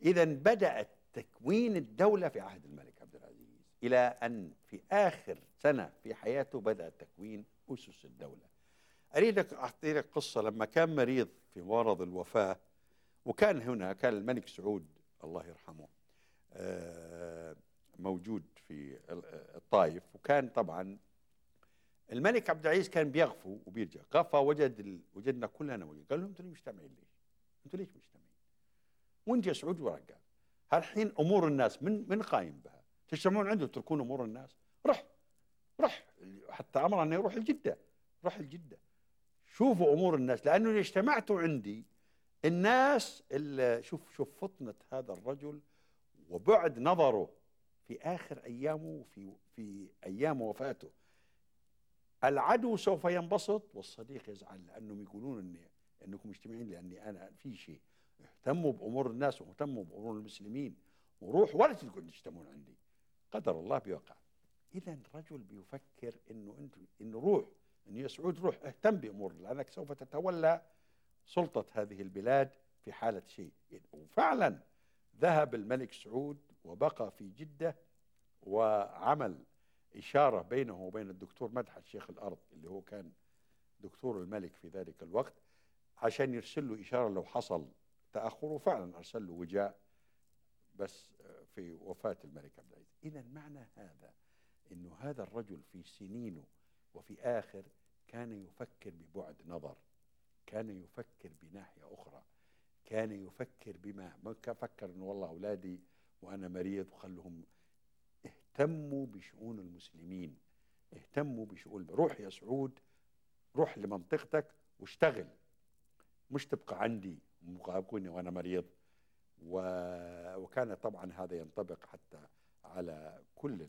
إذا بدأت تكوين الدولة في عهد الملك عبد العزيز إلى أن في آخر سنة في حياته بدأ تكوين أسس الدولة. أريدك أعطي لك قصة. لما كان مريض في مرض الوفاة وكان هنا كان الملك سعود الله يرحمه آه، موجود في الطائف وكان طبعا الملك عبد العزيز كان بيغفو وبيرجع غفى وجد وجدنا كلنا وجد قال لهم أنتم مجتمعين ليش؟ أنتم ليش مجتمعين؟ وين جاء سعود ورجع هالحين أمور الناس من من قايم بها؟ تجتمعون عنده تركون أمور الناس؟ رح رح حتى أمر انه يروح لجده روح لجده شوفوا أمور الناس لأنه اجتمعتوا عندي الناس شوف شوف فطنة هذا الرجل وبعد نظره في آخر أيامه في في أيام وفاته العدو سوف ينبسط والصديق يزعل لأنهم يقولون أني أنكم مجتمعين لأني أنا في شيء. اهتموا بأمور الناس واهتموا بأمور المسلمين وروح ولا تقعدوا تجتمعون عندي. قدر الله بيوقع. إذا رجل بيفكر أنه أنت أنه روح أنه يا سعود روح اهتم بأمور لأنك سوف تتولى سلطة هذه البلاد في حالة شيء. وفعلا ذهب الملك سعود وبقى في جدة وعمل إشارة بينه وبين الدكتور مدحت شيخ الأرض اللي هو كان دكتور الملك في ذلك الوقت عشان يرسل له إشارة لو حصل تأخر وفعلا أرسل له وجاء بس في وفاة الملك عبد العزيز. إذا معنى هذا أنه هذا الرجل في سنينه وفي آخر كان يفكر ببعد نظر كان يفكر بناحية أخرى كان يفكر بما ما فكر إنه والله أولادي وأنا مريض وخلهم اهتموا بشؤون المسلمين اهتموا بشؤون روح يا سعود روح لمنطقتك واشتغل. مش تبقى عندي مقابلني وأنا مريض. و... وكان طبعا هذا ينطبق حتى على كل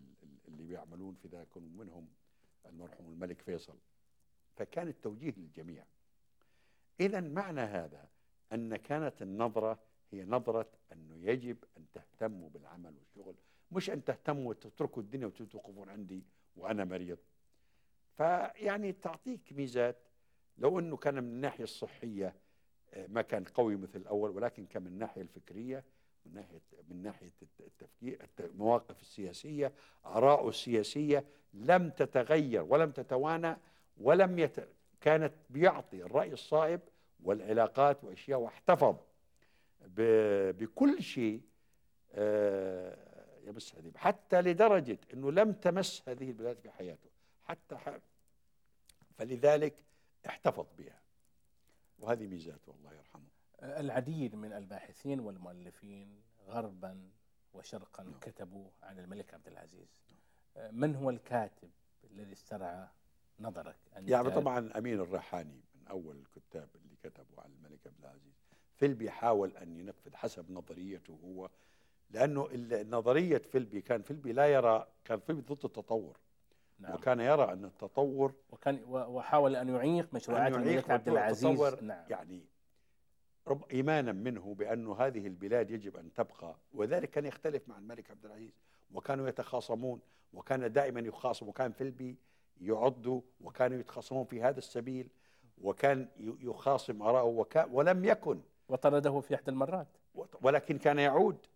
اللي بيعملون في ذاك منهم المرحوم الملك فيصل. فكان التوجيه للجميع. اذا معنى هذا أن كانت النظرة هي نظرة أنه يجب أن تهتموا بالعمل والشغل مش أن تهتموا وتتركوا الدنيا وتوقفون عندي وأنا مريض. فيعني تعطيك ميزات. لو أنه كان من الناحية الصحية آه، ما كان قوي مثل الأول ولكن كان من الناحية الفكرية من ناحية من ناحية التفكير المواقف السياسية آراءه السياسية لم تتغير ولم تتوانى ولم يت... كانت بيعطي الرأي الصائب والعلاقات وأشياء واحتفظ بكل شيء آه، يا مسعد حتى لدرجة إنه لم تمس هذه البلاد في حياته. حتى فلذلك احتفظ بها. وهذه ميزاته الله يرحمه. العديد من الباحثين والمؤلفين غربا وشرقا نعم. كتبوا عن الملك عبد العزيز. نعم. من هو الكاتب الذي استرعى نظرك يعني طبعا أمين الريحاني من أول الكتاب اللي كتبوا عن الملك عبد العزيز. فيلبي حاول ان ينفذ حسب نظريته هو لأنه نظرية فيلبي كان فيلبي لا يرى كان فيلبي ضد التطور. نعم. وكان يرى أن التطور وكان وحاول أن يعيق مشروعات الملك عبد العزيز. نعم. يعني رب إيمانا منه بانه هذه البلاد يجب أن تبقى. وذلك كان يختلف مع الملك عبد العزيز. وكانوا يتخاصمون وكان دائما يخاصم وكان فيلبي يعضوا وكانوا يتخاصمون في هذا السبيل وكان يخاصم آراءه ولم يكن. وطرده في إحدى المرات. ولكن كان يعود.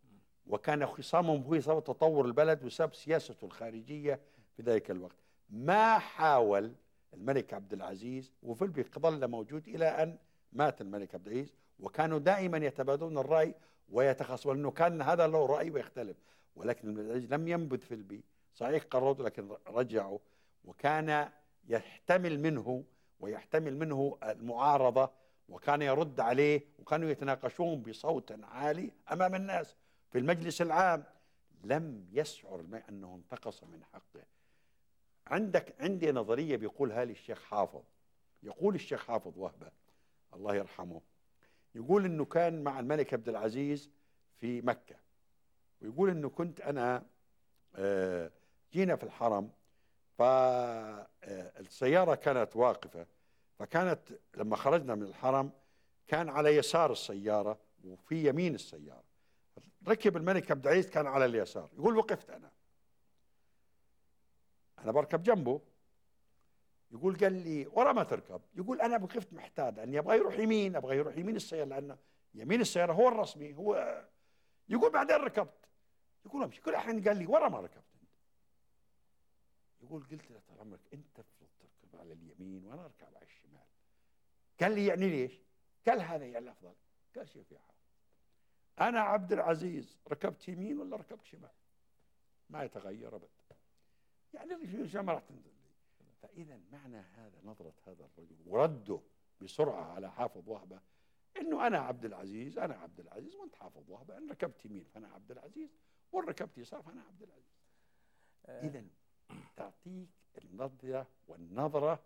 وكان خصامهم هو سبب تطور البلد وسبب سياسته الخارجية في ذلك الوقت. ما حاول الملك عبد العزيز وفيلبي ظل موجود إلى أن مات الملك عبد العزيز وكانوا دائما يتبادلون الرأي ويتخاصمون لأنه كان هذا له رأي ويختلف. ولكن الملك عبد العزيز لم ينبذ فيلبي صحيح قرروا لكن رجعوا وكان يحتمل منه ويحتمل منه المعارضة وكان يرد عليه وكانوا يتناقشون بصوت عالي أمام الناس. في المجلس العام لم يشعر أنه انتقص من حقه. عندك عندي نظرية بيقولها لي الشيخ حافظ. يقول الشيخ حافظ وهبة الله يرحمه يقول إنه كان مع الملك عبد العزيز في مكة. ويقول إنه كنت أنا آه، جينا في الحرم فالسيارة كانت واقفة. فكانت لما خرجنا من الحرم كان على يسار السيارة وفي يمين السيارة. ركب الملك عبد العزيز كان على اليسار. يقول وقفت أنا. أنا بركب جنبه. يقول قال لي ورا ما تركب. يقول أنا وقفت محتاج أني أبغى يروح يمين أبغى يروح يمين السيارة لأن يمين السيارة هو الرسمي هو يقول بعدين ركبت. يقول أمشي. كل حين قال لي ورا ما ركبت. يقول قلت له طال عمرك أنت تركب على اليمين وأنا أركب على الشمال. قال لي يعني ليش؟ قال هذا يعني الافضل قال شوف يا حافظ أنا عبد العزيز ركبت يمين ولا ركبت شمال؟ ما يتغير ابدا يعني شو ما راح تنزل. فإذا معنى هذا نظرة هذا الرجل ورده بسرعة على حافظ وهبة إنه أنا عبد العزيز أنا عبد العزيز وأنت حافظ وهبة. إن ركبت يمين فأنا عبد العزيز وإن ركبت يسار فأنا عبد العزيز. آه. إذا تعطيك النظرة والنظرة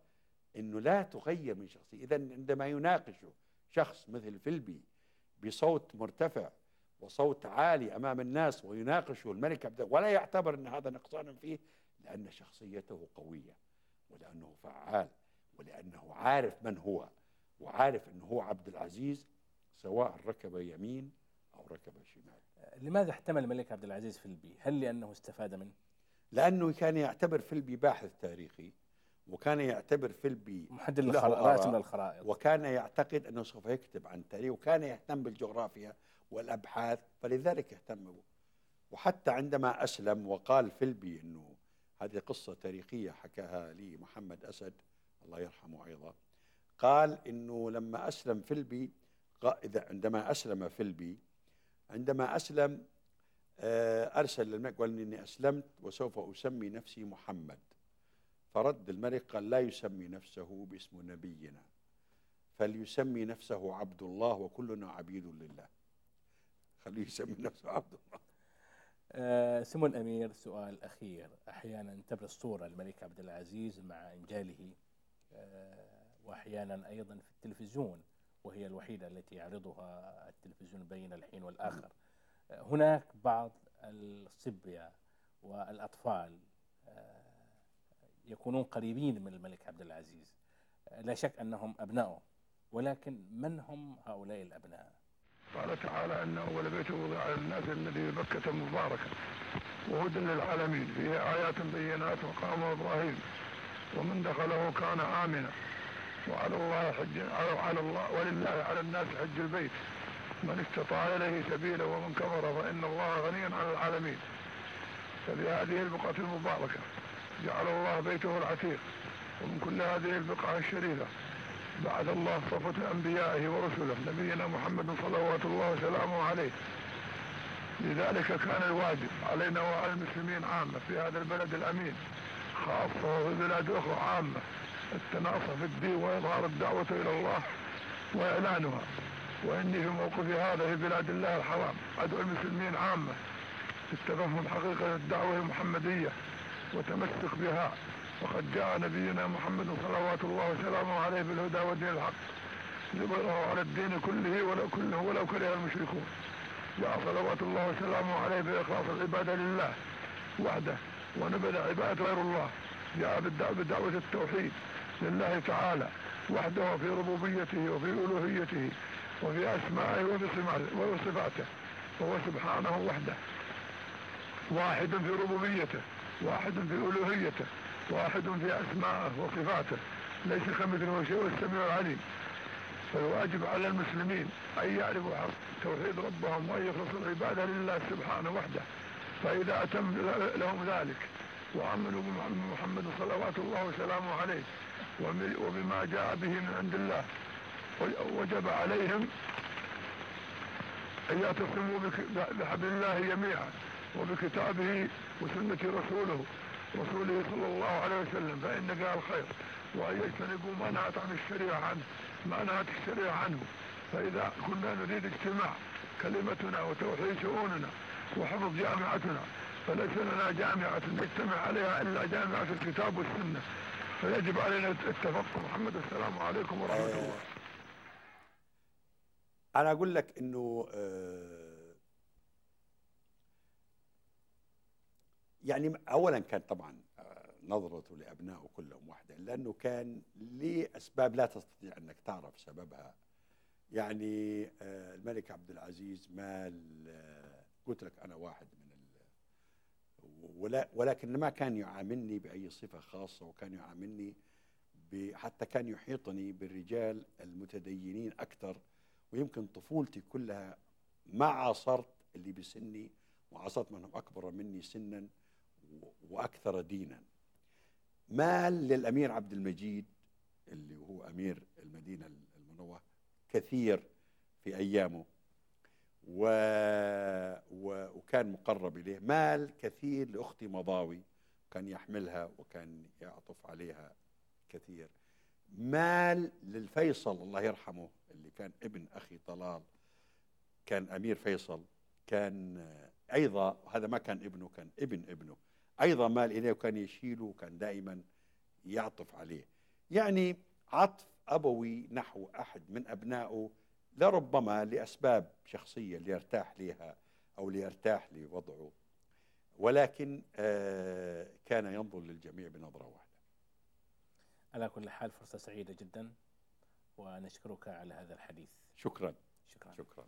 أنه لا تغير من شخصية. إذا عندما يناقشه شخص مثل فيلبي بصوت مرتفع وصوت عالي أمام الناس ويناقشه الملك عبد ولا يعتبر أن هذا نقصانا فيه لأن شخصيته قوية ولأنه فعال ولأنه عارف من هو وعارف أنه هو عبد العزيز سواء ركب يمين أو ركب شمال. لماذا احتمل الملك عبد العزيز فيلبي هل لأنه استفاد منه؟ لأنه كان يعتبر فيلبي باحث تاريخي. وكان يعتبر فيلبي محدد راسم للخرائط وكان يعتقد أنه سوف يكتب عن التاريخ وكان يهتم بالجغرافيا والأبحاث فلذلك اهتم به. وحتى عندما أسلم وقال فيلبي أنه هذه قصة تاريخية حكاها لي محمد أسد الله يرحمه أيضا قال أنه لما أسلم فيلبي إذا عندما أسلم فيلبي عندما أسلم آه، أرسل للملك وقال إني أسلمت وسوف أسمي نفسي محمد. فرد الملك قال لا يسمي نفسه باسم نبينا فليسمي نفسه عبد الله وكلنا عبيد لله. خليه يسمي نفسه عبد الله. آه، سمو الأمير سؤال أخير. أحيانا تبرز صورة الملك عبد العزيز مع إنجاله آه، وأحيانا أيضا في التلفزيون وهي الوحيدة التي يعرضها التلفزيون بين الحين والآخر. آه، هناك بعض الصبية والأطفال يكونون قريبين من الملك عبد العزيز. لا شك أنهم أبنائه ولكن من هم هؤلاء الأبناء؟ قال تعالى أن أول بيت وضع للناس الذي بكة مباركا وهدى للعالمين فيه آيات بينات مقام إبراهيم ومن دخله كان آمنا. وعلى الله حج على الله ولله على الناس حج البيت. من استطاع إليه سبيلا ومن كفر فإن الله غني عن العالمين. ففي هذه البقعة المباركة. جعل الله بيته العتيق. ومن كل هذه البقعة الشريفة. بعد الله صفة أنبيائه ورسله. نبينا محمد صلوات الله وسلامه عليه. لذلك كان الواجب علينا وعلى المسلمين عامة في هذا البلد الأمين خاصة وفي بلاد أخرى عامة التناصر في الدين وإظهار الدعوة إلى الله وإعلانها. وإني في موقفي هذا في بلاد الله الحرام. أدعو المسلمين عامة للتفهم حقيقة الدعوة المحمدية. وتمسك بها. وقد جاء نبينا محمد صلوات الله وسلامه عليه بالهدى ودين الحق. ليظهره على الدين كله ولو كله ولو كره المشركون. جاء صلوات الله وسلامه عليه بإخلاص العبادة لله وحده. ونبذ عبادة غير الله. جاء بدعوة التوحيد لله تعالى وحده في ربوبيته وفي ألوهيته وفي أسمائه وفي صفاته. وهو سبحانه وحده. واحد في ربوبيته. واحد في ألوهيته واحد في أسمائه وصفاته. ليس كمثله شيء والسميع العليم. فالواجب على المسلمين أن يعرفوا توحيد ربهم وأن يخلصوا العبادة لله سبحانه وحده. فإذا أتم لهم ذلك وعملوا بمحمد صلوات الله وسلامه عليه وبما جاء به من عند الله وجب عليهم أن يعتصموا بحبل الله جميعا. وبكتابه وسنة رسوله رسوله صلى الله عليه وسلم فإن فيها الخير. وأن يجتنبوا ما نهت عن الشريعة عنه ما نهت الشريعة عنه. فإذا كنا نريد اجتماع كلمتنا وتوحيد شؤوننا وحفظ جامعتنا فليس لنا جامعة نجتمع عليها إلا جامعة الكتاب والسنة. فيجب علينا التفقه. محمد السلام عليكم ورحمة الله. أنا أقول لك إنه آه يعني اولا كان طبعا آه، نظرته لأبنائه كلهم واحدة لأنه كان لأسباب لا تستطيع أنك تعرف سببها. يعني آه، الملك عبد العزيز مال آه، قلت لك أنا واحد من ولا ولكن ما كان يعاملني بأي صفة خاصة وكان يعاملني حتى كان يحيطني بالرجال المتدينين أكثر ويمكن طفولتي كلها ما عاصرت اللي بسني وعاصرت منهم أكبر مني سنا. وأكثر دينا. مال للأمير عبد المجيد اللي هو أمير المدينة المنورة كثير في أيامه. و... و... وكان مقرب إليه. مال كثير لأختي مضاوي كان يحملها وكان يعطف عليها كثير. مال للفيصل الله يرحمه اللي كان ابن أخي طلال كان أمير فيصل كان أيضا هذا ما كان ابنه كان ابن ابنه. أيضا مال إليه وكان يشيله وكان دائما يعطف عليه. يعني عطف أبوي نحو أحد من أبنائه لربما لأسباب شخصية ليرتاح لها أو ليرتاح لوضعه. ولكن آه، كان ينظر للجميع بنظرة واحدة. على كل حال فرصة سعيدة جدا ونشكرك على هذا الحديث. شكرا. شكرا. شكرا.